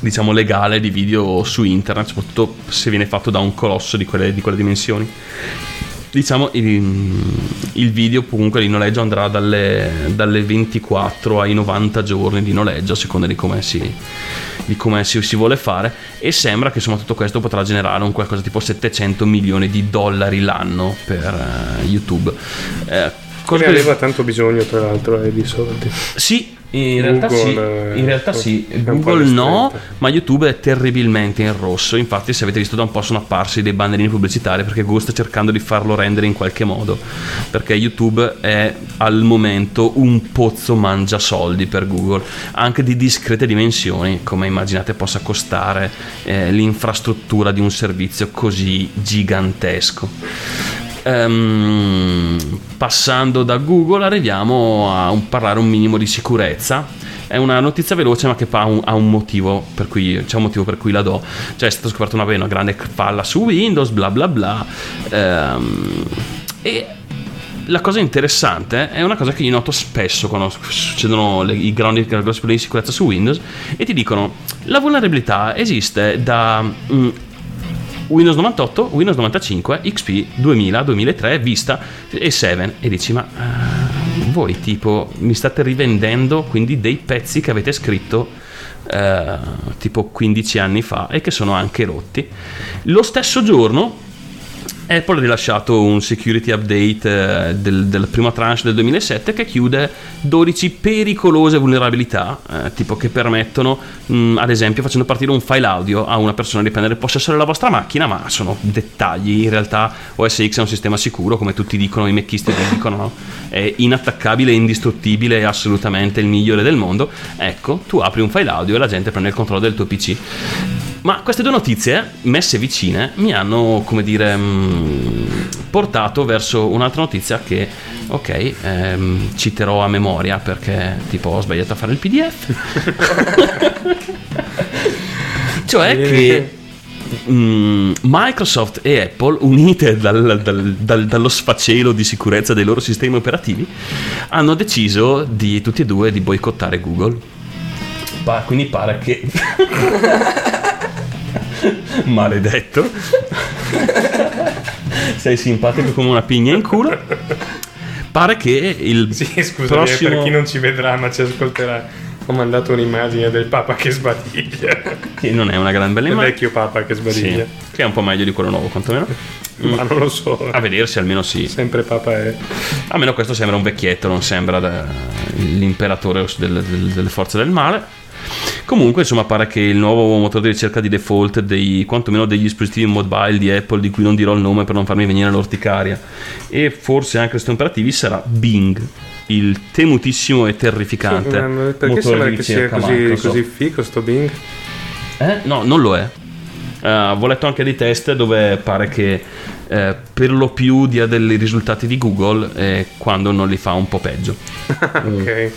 diciamo legale di video su internet soprattutto se viene fatto da un colosso di quelle, di quelle dimensioni. Diciamo il, il, video comunque di noleggio andrà dalle, dalle, 24 ai 90 giorni di noleggio a seconda di come si, di come si, si vuole fare e sembra che insomma tutto questo potrà generare un qualcosa tipo 700 milioni di dollari l'anno per uh, YouTube. Eh, cosa ne aveva tanto bisogno tra l'altro eh, di soldi. Sì in realtà sì, in realtà sì. Google no, ma YouTube è terribilmente in rosso. Infatti, se avete visto da un po' sono apparsi dei bannerini pubblicitari perché Google sta cercando di farlo rendere in qualche modo. Perché YouTube è al momento un pozzo mangia soldi per Google, anche di discrete dimensioni, come immaginate possa costare eh, l'infrastruttura di un servizio così gigantesco. Um, passando da Google arriviamo a un, parlare un minimo di sicurezza. È una notizia veloce ma che ha un, ha un motivo per cui, c'è un motivo per cui la do. Cioè è stata scoperta una, una grande falla su Windows, bla bla bla. Um, e la cosa interessante è una cosa che io noto spesso quando succedono le, i grandi, grossi problemi di sicurezza su Windows e ti dicono la vulnerabilità esiste da mm, Windows 98, Windows 95, XP 2000, 2003, Vista e 7 e dici ma uh, voi tipo mi state rivendendo quindi dei pezzi che avete scritto uh, tipo 15 anni fa e che sono anche rotti. Lo stesso giorno Apple ha rilasciato un security update eh, del, della prima tranche del 2007 che chiude 12 pericolose vulnerabilità, eh, tipo che permettono, mh, ad esempio, facendo partire un file audio a una persona di prendere possesso della vostra macchina, ma sono dettagli. In realtà OS X è un sistema sicuro, come tutti dicono, i mecchisti dicono, no? è inattaccabile, indistruttibile, è assolutamente il migliore del mondo. Ecco, tu apri un file audio e la gente prende il controllo del tuo PC. Ma queste due notizie, messe vicine, mi hanno, come dire, mh, portato verso un'altra notizia che, ok, ehm, citerò a memoria perché tipo ho sbagliato a fare il PDF. cioè che mh, Microsoft e Apple, unite dal, dal, dal, dallo sfacelo di sicurezza dei loro sistemi operativi, hanno deciso di tutti e due di boicottare Google. Pa- quindi pare che... Maledetto. Sei simpatico come una pigna in culo. Pare che il Sì, scusa, prossimo... per chi non ci vedrà ma ci ascolterà. Ho mandato un'immagine del Papa che sbadiglia. Che non è una gran bella Il immagine. vecchio Papa che sbadiglia. Sì, che è un po' meglio di quello nuovo, quantomeno. Ma non lo so. A vedersi almeno sì. Sempre Papa è. Almeno questo sembra un vecchietto, non sembra da- l'imperatore del- del- delle forze del male. Comunque, insomma, pare che il nuovo motore di ricerca di default dei quantomeno degli dispositivi mobile di Apple, di cui non dirò il nome per non farmi venire l'orticaria, e forse anche questi operativi sarà Bing, il temutissimo e terrificante. Sì, perché sembra che sia così, così fico sto Bing? Eh? No, non lo è. Eh, ho letto anche dei test dove pare che eh, per lo più dia dei risultati di Google eh, quando non li fa un po' peggio. ok.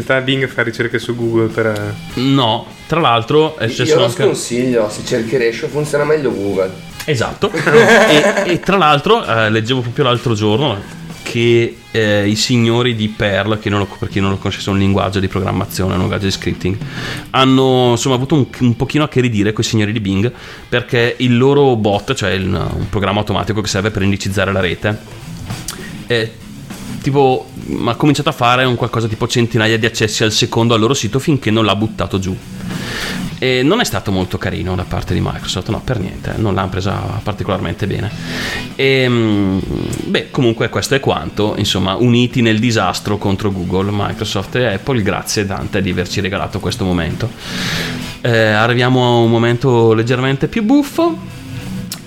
Sta Bing fa ricerche su Google per. eh, No, tra l'altro è Io successo lo anche... sconsiglio, se cerchi Ratio funziona meglio Google. Esatto. e, e tra l'altro eh, leggevo proprio l'altro giorno che eh, i signori di Perl, che non lo, per chi non lo conoscesse è un linguaggio di programmazione, un linguaggio di scripting, hanno insomma avuto un, un pochino a che ridire con i signori di Bing perché il loro bot, cioè il- un programma automatico che serve per indicizzare la rete, è tipo ha cominciato a fare un qualcosa tipo centinaia di accessi al secondo al loro sito finché non l'ha buttato giù. E non è stato molto carino da parte di Microsoft, no, per niente, non l'hanno presa particolarmente bene. E, mm, beh, comunque questo è quanto, insomma, uniti nel disastro contro Google, Microsoft e Apple, grazie Dante di averci regalato questo momento. Eh, arriviamo a un momento leggermente più buffo.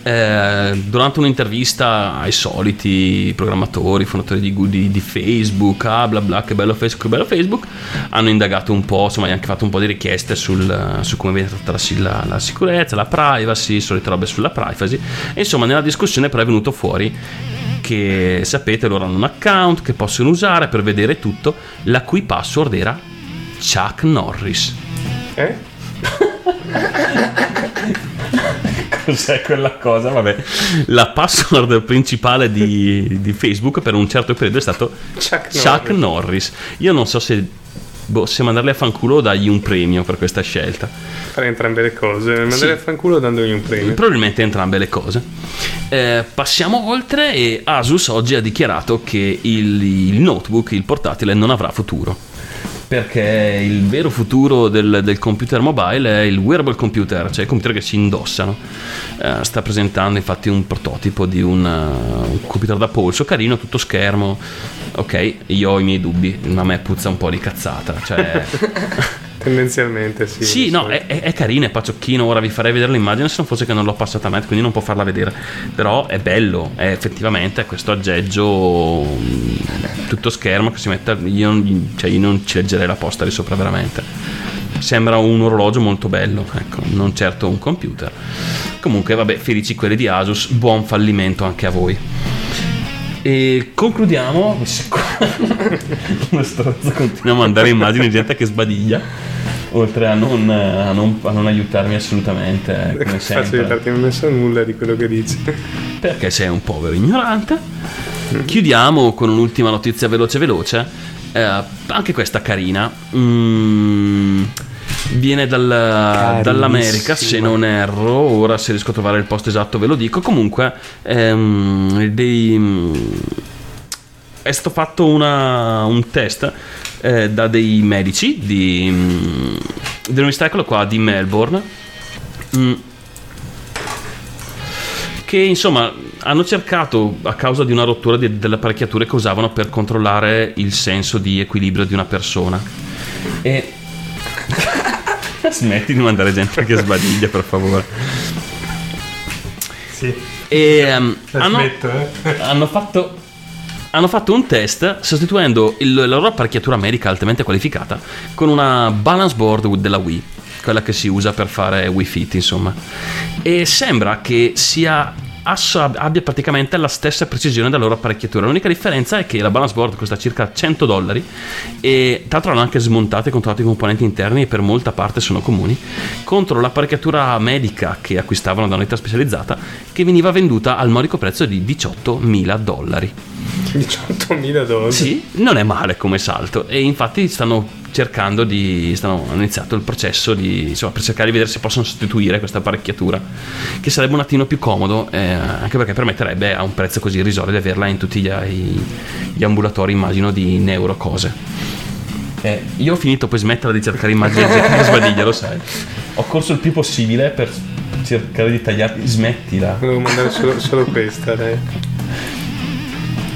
Eh, durante un'intervista ai soliti programmatori, fondatori di, di- di Facebook, ah bla bla, che bello Facebook, che bello Facebook, hanno indagato un po', insomma, hanno anche fatto un po' di richieste sul- su come viene trattata la, la- la sicurezza, la privacy, solite robe sulla privacy. E insomma, nella discussione però è venuto fuori che sapete loro hanno un account che possono usare per vedere tutto, la cui password era Chuck Norris. Eh? Cos'è quella cosa? Vabbè, la password principale di, di Facebook per un certo periodo è stato Chuck Norris. Io non so se, boh, se mandarli a fanculo o dargli un premio per questa scelta. Fare entrambe le cose. Mandare Sì. a fanculo dandogli un premio. Probabilmente entrambe le cose. Eh, passiamo oltre e Asus oggi ha dichiarato che il, il notebook, il portatile, non avrà futuro. Perché il vero futuro del, del computer mobile è il wearable computer, cioè i computer che si indossano. Eh, sta presentando infatti un prototipo di un, uh, un computer da polso carino, tutto schermo. Ok, io ho i miei dubbi, ma a me puzza un po' di cazzata. Cioè, Tendenzialmente sì. sì, no, è, è, è carino, è paciocchino. Ora vi farei vedere l'immagine se non fosse che non l'ho passata a me, quindi non può farla vedere. Però è bello, è effettivamente questo aggeggio mm, tutto schermo che si mette. Io, non- cioè, io non ci leggerei la posta di sopra veramente. Sembra un orologio molto bello, ecco, non certo un computer. Comunque, vabbè, felici quelli di Asus, buon fallimento anche a voi. E concludiamo. Continua a mandare immagini di gente che sbadiglia. Oltre a non, a non- a non aiutarmi assolutamente, eh, come Faccio sempre. aiutarti, non ne so nulla di quello che dici. Perché sei un povero ignorante. Chiudiamo con un'ultima notizia veloce veloce. Eh, anche questa carina. Mm, viene dal- dall'America, se non erro. Ora se riesco a trovare il posto esatto ve lo dico. Comunque, ehm, dei, è stato fatto una- un test eh, da dei medici di, mm, dell'università eccolo qua, di Melbourne. Mm, che insomma hanno cercato a causa di una rottura di- delle apparecchiature che usavano per controllare il senso di equilibrio di una persona e smetti di mandare gente che sbadiglia per favore Sì. e La hanno, smetto, eh. hanno fatto hanno fatto un test sostituendo il- la loro apparecchiatura medica altamente qualificata con una balance board della Wii, quella che si usa per fare Wii Fit, insomma. E sembra che sia abbia praticamente la stessa precisione della loro apparecchiatura. L'unica differenza è che la balance board costa circa 100 dollari e tra l'altro hanno anche smontato e controllato i componenti interni e per molta parte sono comuni contro l'apparecchiatura medica che acquistavano da un'unità specializzata che veniva venduta al modico prezzo di 18.000 dollari. 18.000 dollari. Sì, non è male come salto e infatti stanno cercando di stanno, hanno iniziato il processo di insomma per cercare di vedere se possono sostituire questa apparecchiatura che sarebbe un attimo più comodo eh, anche perché permetterebbe a un prezzo così irrisorio di averla in tutti gli, gli ambulatori immagino di neurocose eh, io ho finito poi smetterla di cercare immagini di sbadiglia lo sai ho corso il più possibile per cercare di tagliarti smettila Volevo mandare solo, solo questa, dai.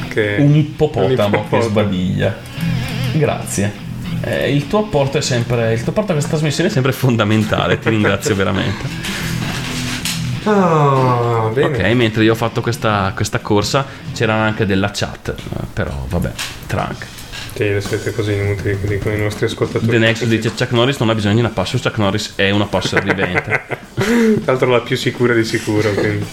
Che... un ippopotamo, Un ippopotamo. che sbadiglia. Grazie. Eh, il tuo apporto è sempre. Il tuo apporto a questa trasmissione è sempre fondamentale. Ti ringrazio veramente. Bene. Ok, mentre io ho fatto questa, questa corsa c'era anche della chat. eh, Però vabbè, trank. Sì, le solite cose inutili che dicono i nostri ascoltatori. The Next dice Chuck Norris non ha bisogno di una password. Chuck Norris è una password vivente. Tra l'altro la più sicura di sicuro, quindi.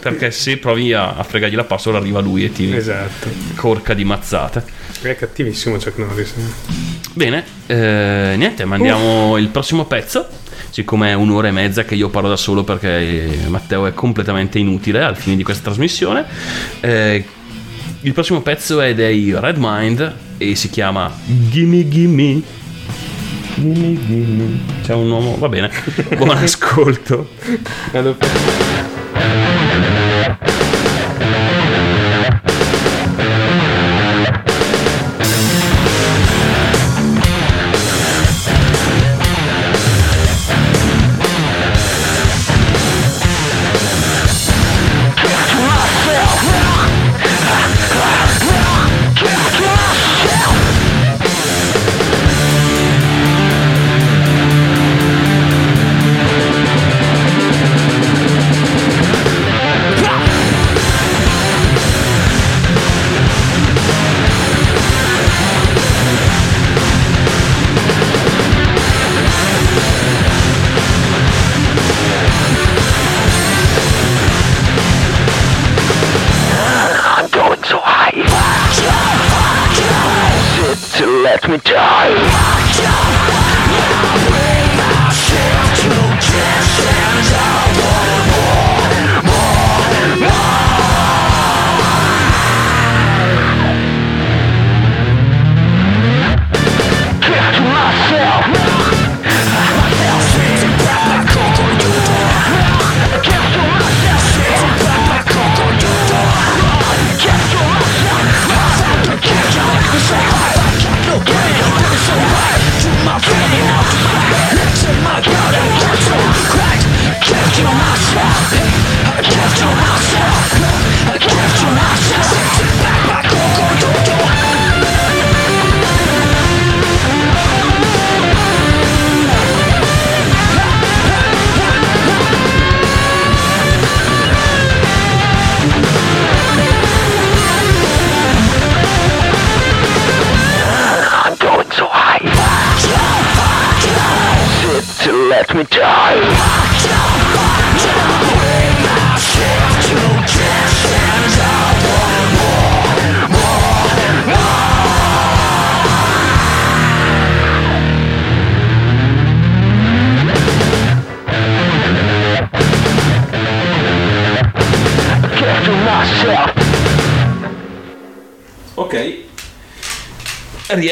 Perché se provi a, a fregargli la password arriva lui e ti Esatto. corca di mazzate. È cattivissimo Chuck Norris. eh. Bene, eh, niente, mandiamo il prossimo pezzo. Siccome è un'ora e mezza che io parlo da solo perché eh, Matteo è completamente inutile al fine di questa trasmissione. eh, il prossimo pezzo è dei Red Mind e si chiama Gimme Gimme. Gimme Gimme. C'è un uomo, va bene. Buon ascolto.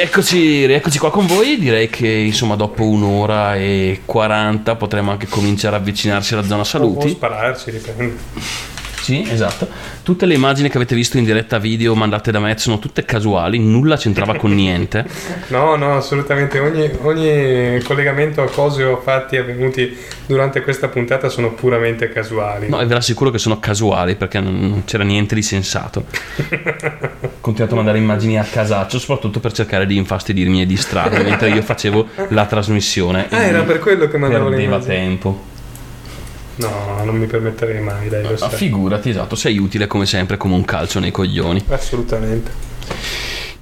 Rieccoci, rieccoci qua con voi. Direi che insomma dopo un'ora e 40 potremmo anche cominciare a avvicinarci alla zona O saluti. spararci, dipende. Sì, esatto. Tutte le immagini che avete visto in diretta video mandate da me sono tutte casuali, nulla c'entrava con niente. No, no, assolutamente. Ogni, ogni collegamento a cose o fatti avvenuti durante questa puntata sono puramente casuali. No, e ve l'assicuro che sono casuali perché non c'era niente di sensato. Ho continuato a mandare immagini a casaccio, soprattutto per cercare di infastidirmi e distrarmi mentre io facevo la trasmissione. Ah, era per quello che mandavo le Perdeva immagini. tempo. No, non mi permetterei mai, dai, lo Ma sai. figurati, esatto, sei utile come sempre come un calcio nei coglioni. Assolutamente.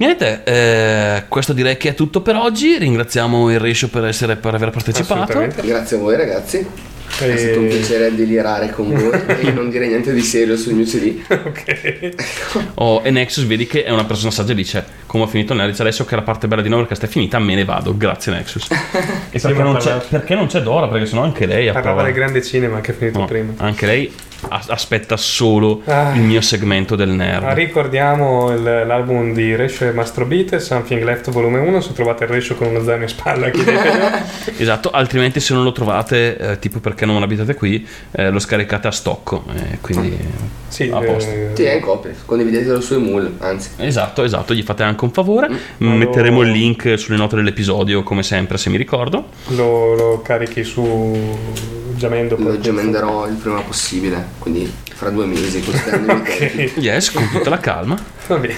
Niente, eh, questo direi che è tutto per oggi. Ringraziamo il Rescio per, essere, per aver partecipato. Grazie a voi ragazzi. È E- stato un piacere delirare con voi. E non dire niente di serio sul mio CD. Oh, e Nexus vedi che è una persona saggia e dice come ho finito nel dice adesso che la parte bella di Novercast è finita me ne vado. Grazie Nexus. E perché, non perché non c'è Dora? Perché sennò anche lei Parlava approva del grande cinema che è finito No, prima. anche lei as- aspetta solo Ah. il mio segmento del nerd. Ah, ricordiamo il- l'album di Rescio e Mastro Beat, Something Left volume 1, se trovate il Rescio con uno zaino in spalla chiedetelo. esatto altrimenti se non lo trovate eh, tipo perché non abitate qui eh, lo scaricate a stocco eh, quindi sì, a posto Sì, è in copia, condividetelo su Emul, anzi. Esatto, esatto, gli fate anche un favore. Ma Metteremo lo- il link sulle note dell'episodio, come sempre, se mi ricordo. lo, lo carichi su Giamendo. Lo gemenderò il prima possibile, quindi fra due mesi, tempi. Yes, con tutta la calma. Va bene.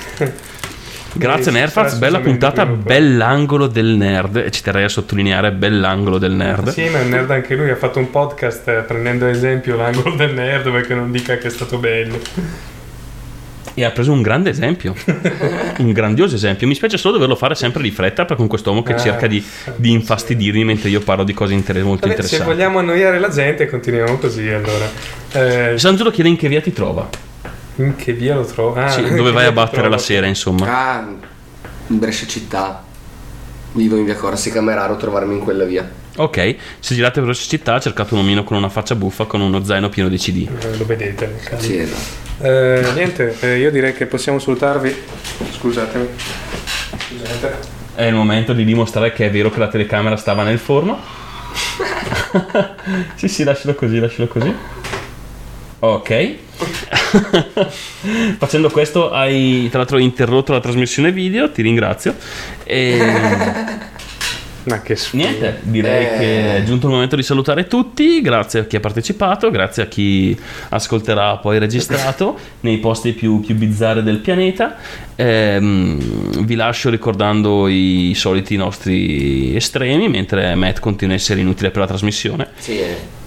Grazie Nerdfaz, sarà bella puntata, bell'angolo del nerd. E ci terrei a sottolineare bell'angolo del nerd. Sì, ma il nerd anche lui ha fatto un podcast eh, prendendo ad esempio l'angolo del nerd perché non dica che è stato bello. E ha preso un grande esempio, un grandioso esempio. Mi spiace solo doverlo fare sempre di fretta per con quest'uomo che Ah, cerca di, di infastidirmi mentre io parlo di cose inter- molto Vabbè, se interessanti. vogliamo annoiare la gente continuiamo così allora. Eh, Sangelo chiede in che via ti trova. In che via lo trovo? Ah, Sì, dove vai a battere la sera, insomma. Ah, in Brescia città. Vivo in via Corsica Meraro, trovarmi in quella via. Ok, se girate per la città cercate un omino con una faccia buffa con uno zaino pieno di CD. Eh, Lo vedete nel caso. Sì, esatto. Eh, niente, eh, io direi che possiamo salutarvi. Scusatemi. Scusate. È il momento di dimostrare che è vero che la telecamera stava nel forno. sì, sì, lascialo così, lascialo così. Ok. Facendo questo hai tra l'altro interrotto la trasmissione video, ti ringrazio. E Ma che niente, direi Eh. che è giunto il momento di salutare tutti. Grazie a chi ha partecipato, grazie a chi ascolterà poi registrato nei posti più, più bizzarri del pianeta. Ehm, vi lascio ricordando i soliti nostri estremi, mentre Matt continua a essere inutile per la trasmissione. Sì, eh.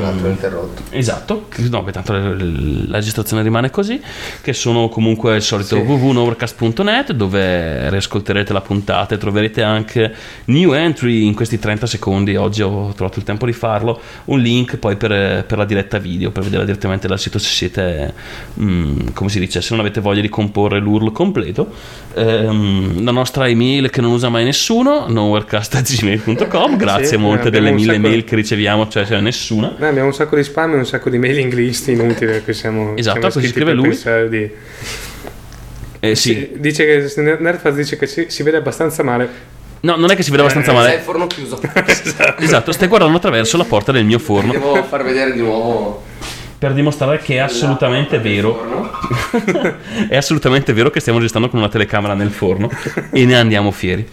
L'altro interrotto. Esatto, no, beh, tanto la, la registrazione rimane così, che sono comunque il solito Sì. www.overcast.net dove riascolterete la puntata e troverete anche new entry in questi 30 secondi, oggi ho trovato il tempo di farlo, un link poi per, per la diretta video, per vedere direttamente dal sito se siete, mm, come si dice, se non avete voglia di comporre l'URL completo. Ehm, la nostra email che non usa mai nessuno, nowherecast.gmail.com, grazie Sì, molte delle mille sacco- mail che riceviamo, cioè, cioè nessuna. Noi abbiamo un sacco di spam e un sacco di mailing list inutili cui siamo Esatto, siamo così iscritti scrive lui. di- Eh, sì. Dice che Nerdfaz dice che si, si vede abbastanza male. No, non è che si vede abbastanza Eh, C'è il male. forno chiuso. Esatto, stai guardando attraverso la porta del mio forno Devo far vedere di nuovo. per dimostrare che è assolutamente vero. è assolutamente vero che stiamo registrando con una telecamera nel forno e ne andiamo fieri.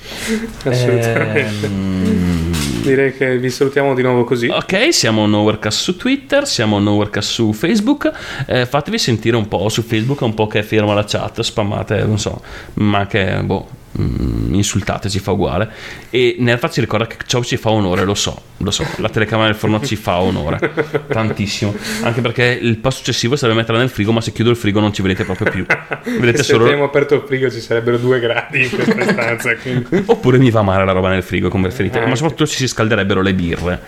Assolutamente. Ehm, Direi che vi salutiamo di nuovo così. Ok, siamo Nowherecast su Twitter, siamo Nowherecast su Facebook. Eh, fatevi sentire un po' su Facebook, un po' che è ferma la chat, spammate, non so, ma anche, boh, mm, insultate, ci fa uguale. E Nerfa ci ricorda che ciò ci fa onore, lo so, lo so, la telecamera del forno ci fa onore, tantissimo. Anche perché il passo successivo sarebbe metterla nel frigo, ma se chiudo il frigo non ci vedete proprio più. Vedete se solo... abbiamo aperto il frigo ci sarebbero due gradi in questa stanza. quindi- Oppure mi va male la roba nel frigo, come preferite. Ah, ma soprattutto ci si scalderebbero le birre.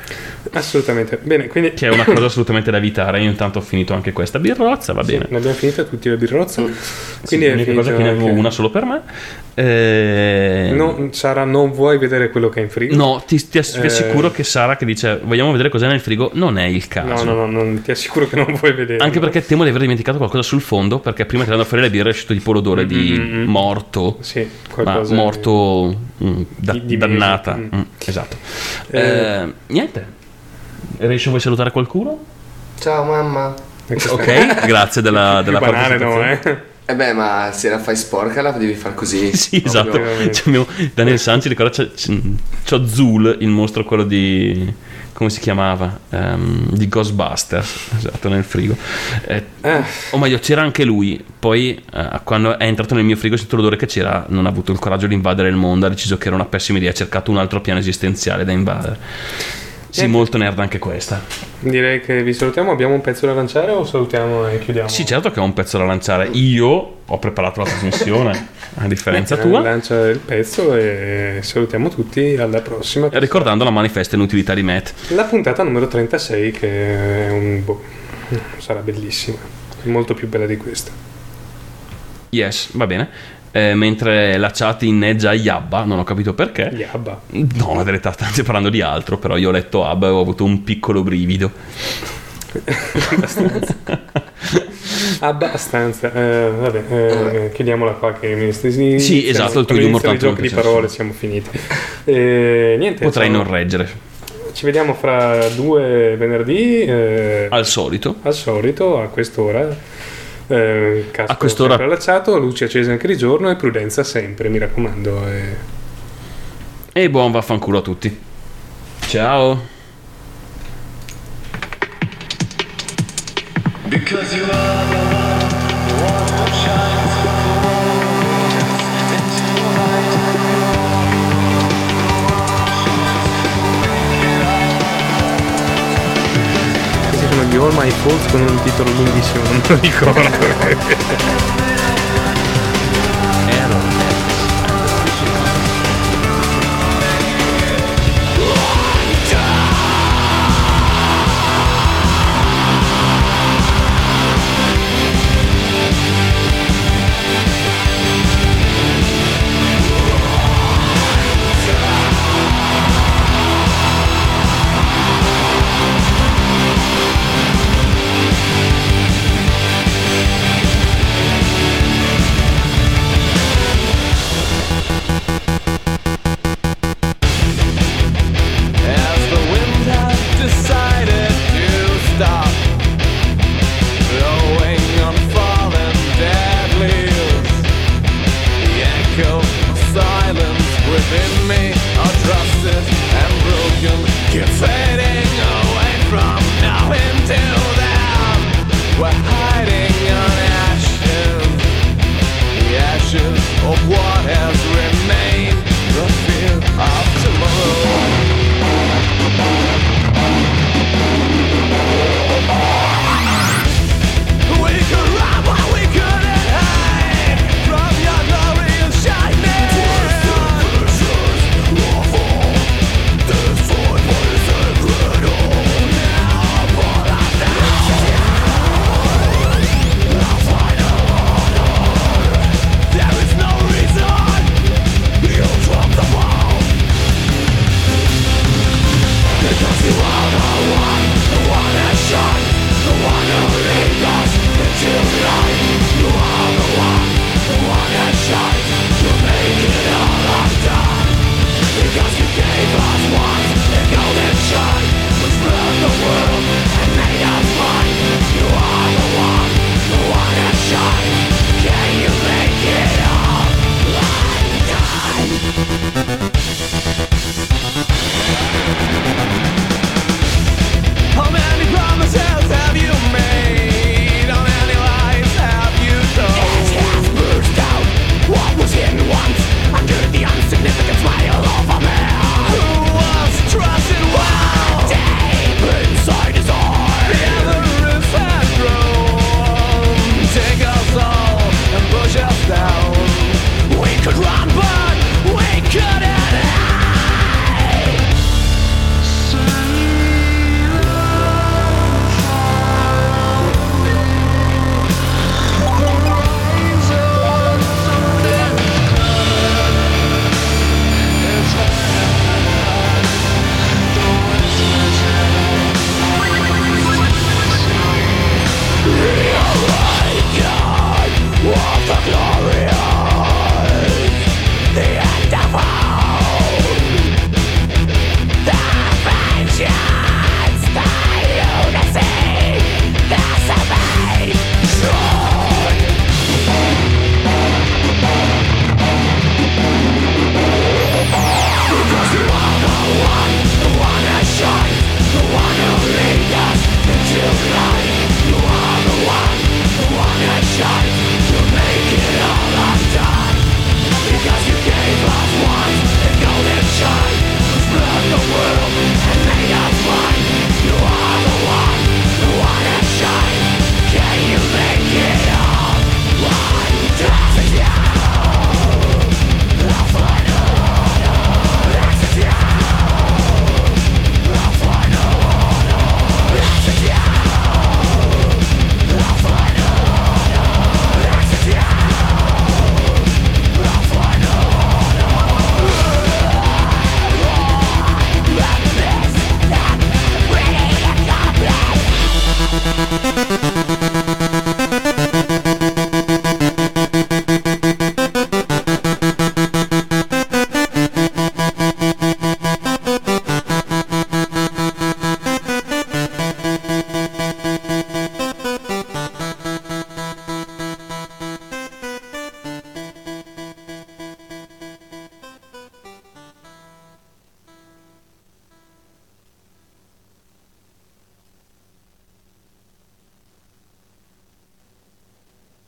Assolutamente. Bene, quindi Che è una cosa assolutamente da evitare. Io intanto ho finito anche questa birrozza, va bene. ne abbiamo finita tutti le birrozze. Quindi sì, è l'unica cosa che ne avevo anche- una solo per me. Eh, No, Sara, non vuoi vedere quello che è in frigo? no, ti, ti Eh, assicuro che Sara che dice vogliamo vedere cos'è nel frigo non è il caso. No, no, no, non- ti assicuro che non vuoi vedere. Anche perché temo di aver dimenticato qualcosa sul fondo, perché prima tirando fuori le birre è uscito tipo l'odore di Mm, mm, mm. morto. Sì, Ma qualcosa morto mm, da- di- di dannata. mesi. Mm, esatto. Eh, Eh, niente. Riesci vuoi salutare qualcuno? Ciao mamma. Ok, grazie della, della banale, no, eh? Eh beh, ma se la fai sporca la devi far così. Sì, esatto. C'è mio- Daniel Sanci ricorda c'è, c'è, c'ho Zul, il mostro quello di come si chiamava? Ehm, di Ghostbusters, esatto, nel frigo. Eh, O meglio, c'era anche lui. Poi, eh, quando è entrato nel mio frigo, ho sentito l'odore che c'era. Non ha avuto il coraggio di invadere il mondo. Ha deciso che era una pessima idea. Ha cercato un altro piano esistenziale da invadere. Sì, molto nerd anche questa. Direi che vi salutiamo. Abbiamo un pezzo da lanciare o salutiamo e chiudiamo? Sì, certo che ho un pezzo da lanciare. Io ho preparato la trasmissione, a differenza Eh, tua. Lancia il pezzo e salutiamo tutti. Alla prossima. Ricordando la manifesta inutilità di Matt. La puntata numero 36, che è un. boh, sarà bellissima. Molto più bella di questa. Yes, va bene. Eh, mentre la chat inneggia Yabba, non ho capito perché. Yabba. No, la verità, state parlando di altro, però io ho letto Abba e ho avuto un piccolo brivido. Abbastanza. Eh, vabbè, eh, chiudiamola qua. Che mi sì, Sì, esatto, il tuo humor i tanto giochi di parole siamo finiti. Eh, niente. Potrei ciao. non reggere. Ci vediamo fra due venerdì. eh, Al solito. al solito, a quest'ora. Eh, casco A quest'ora- allacciato, luce accesa anche di giorno e prudenza sempre, mi raccomando. eh. E buon vaffanculo a tutti. Ciao. Because you are All My Faults con un titolo lunghissimo, non lo ricordo.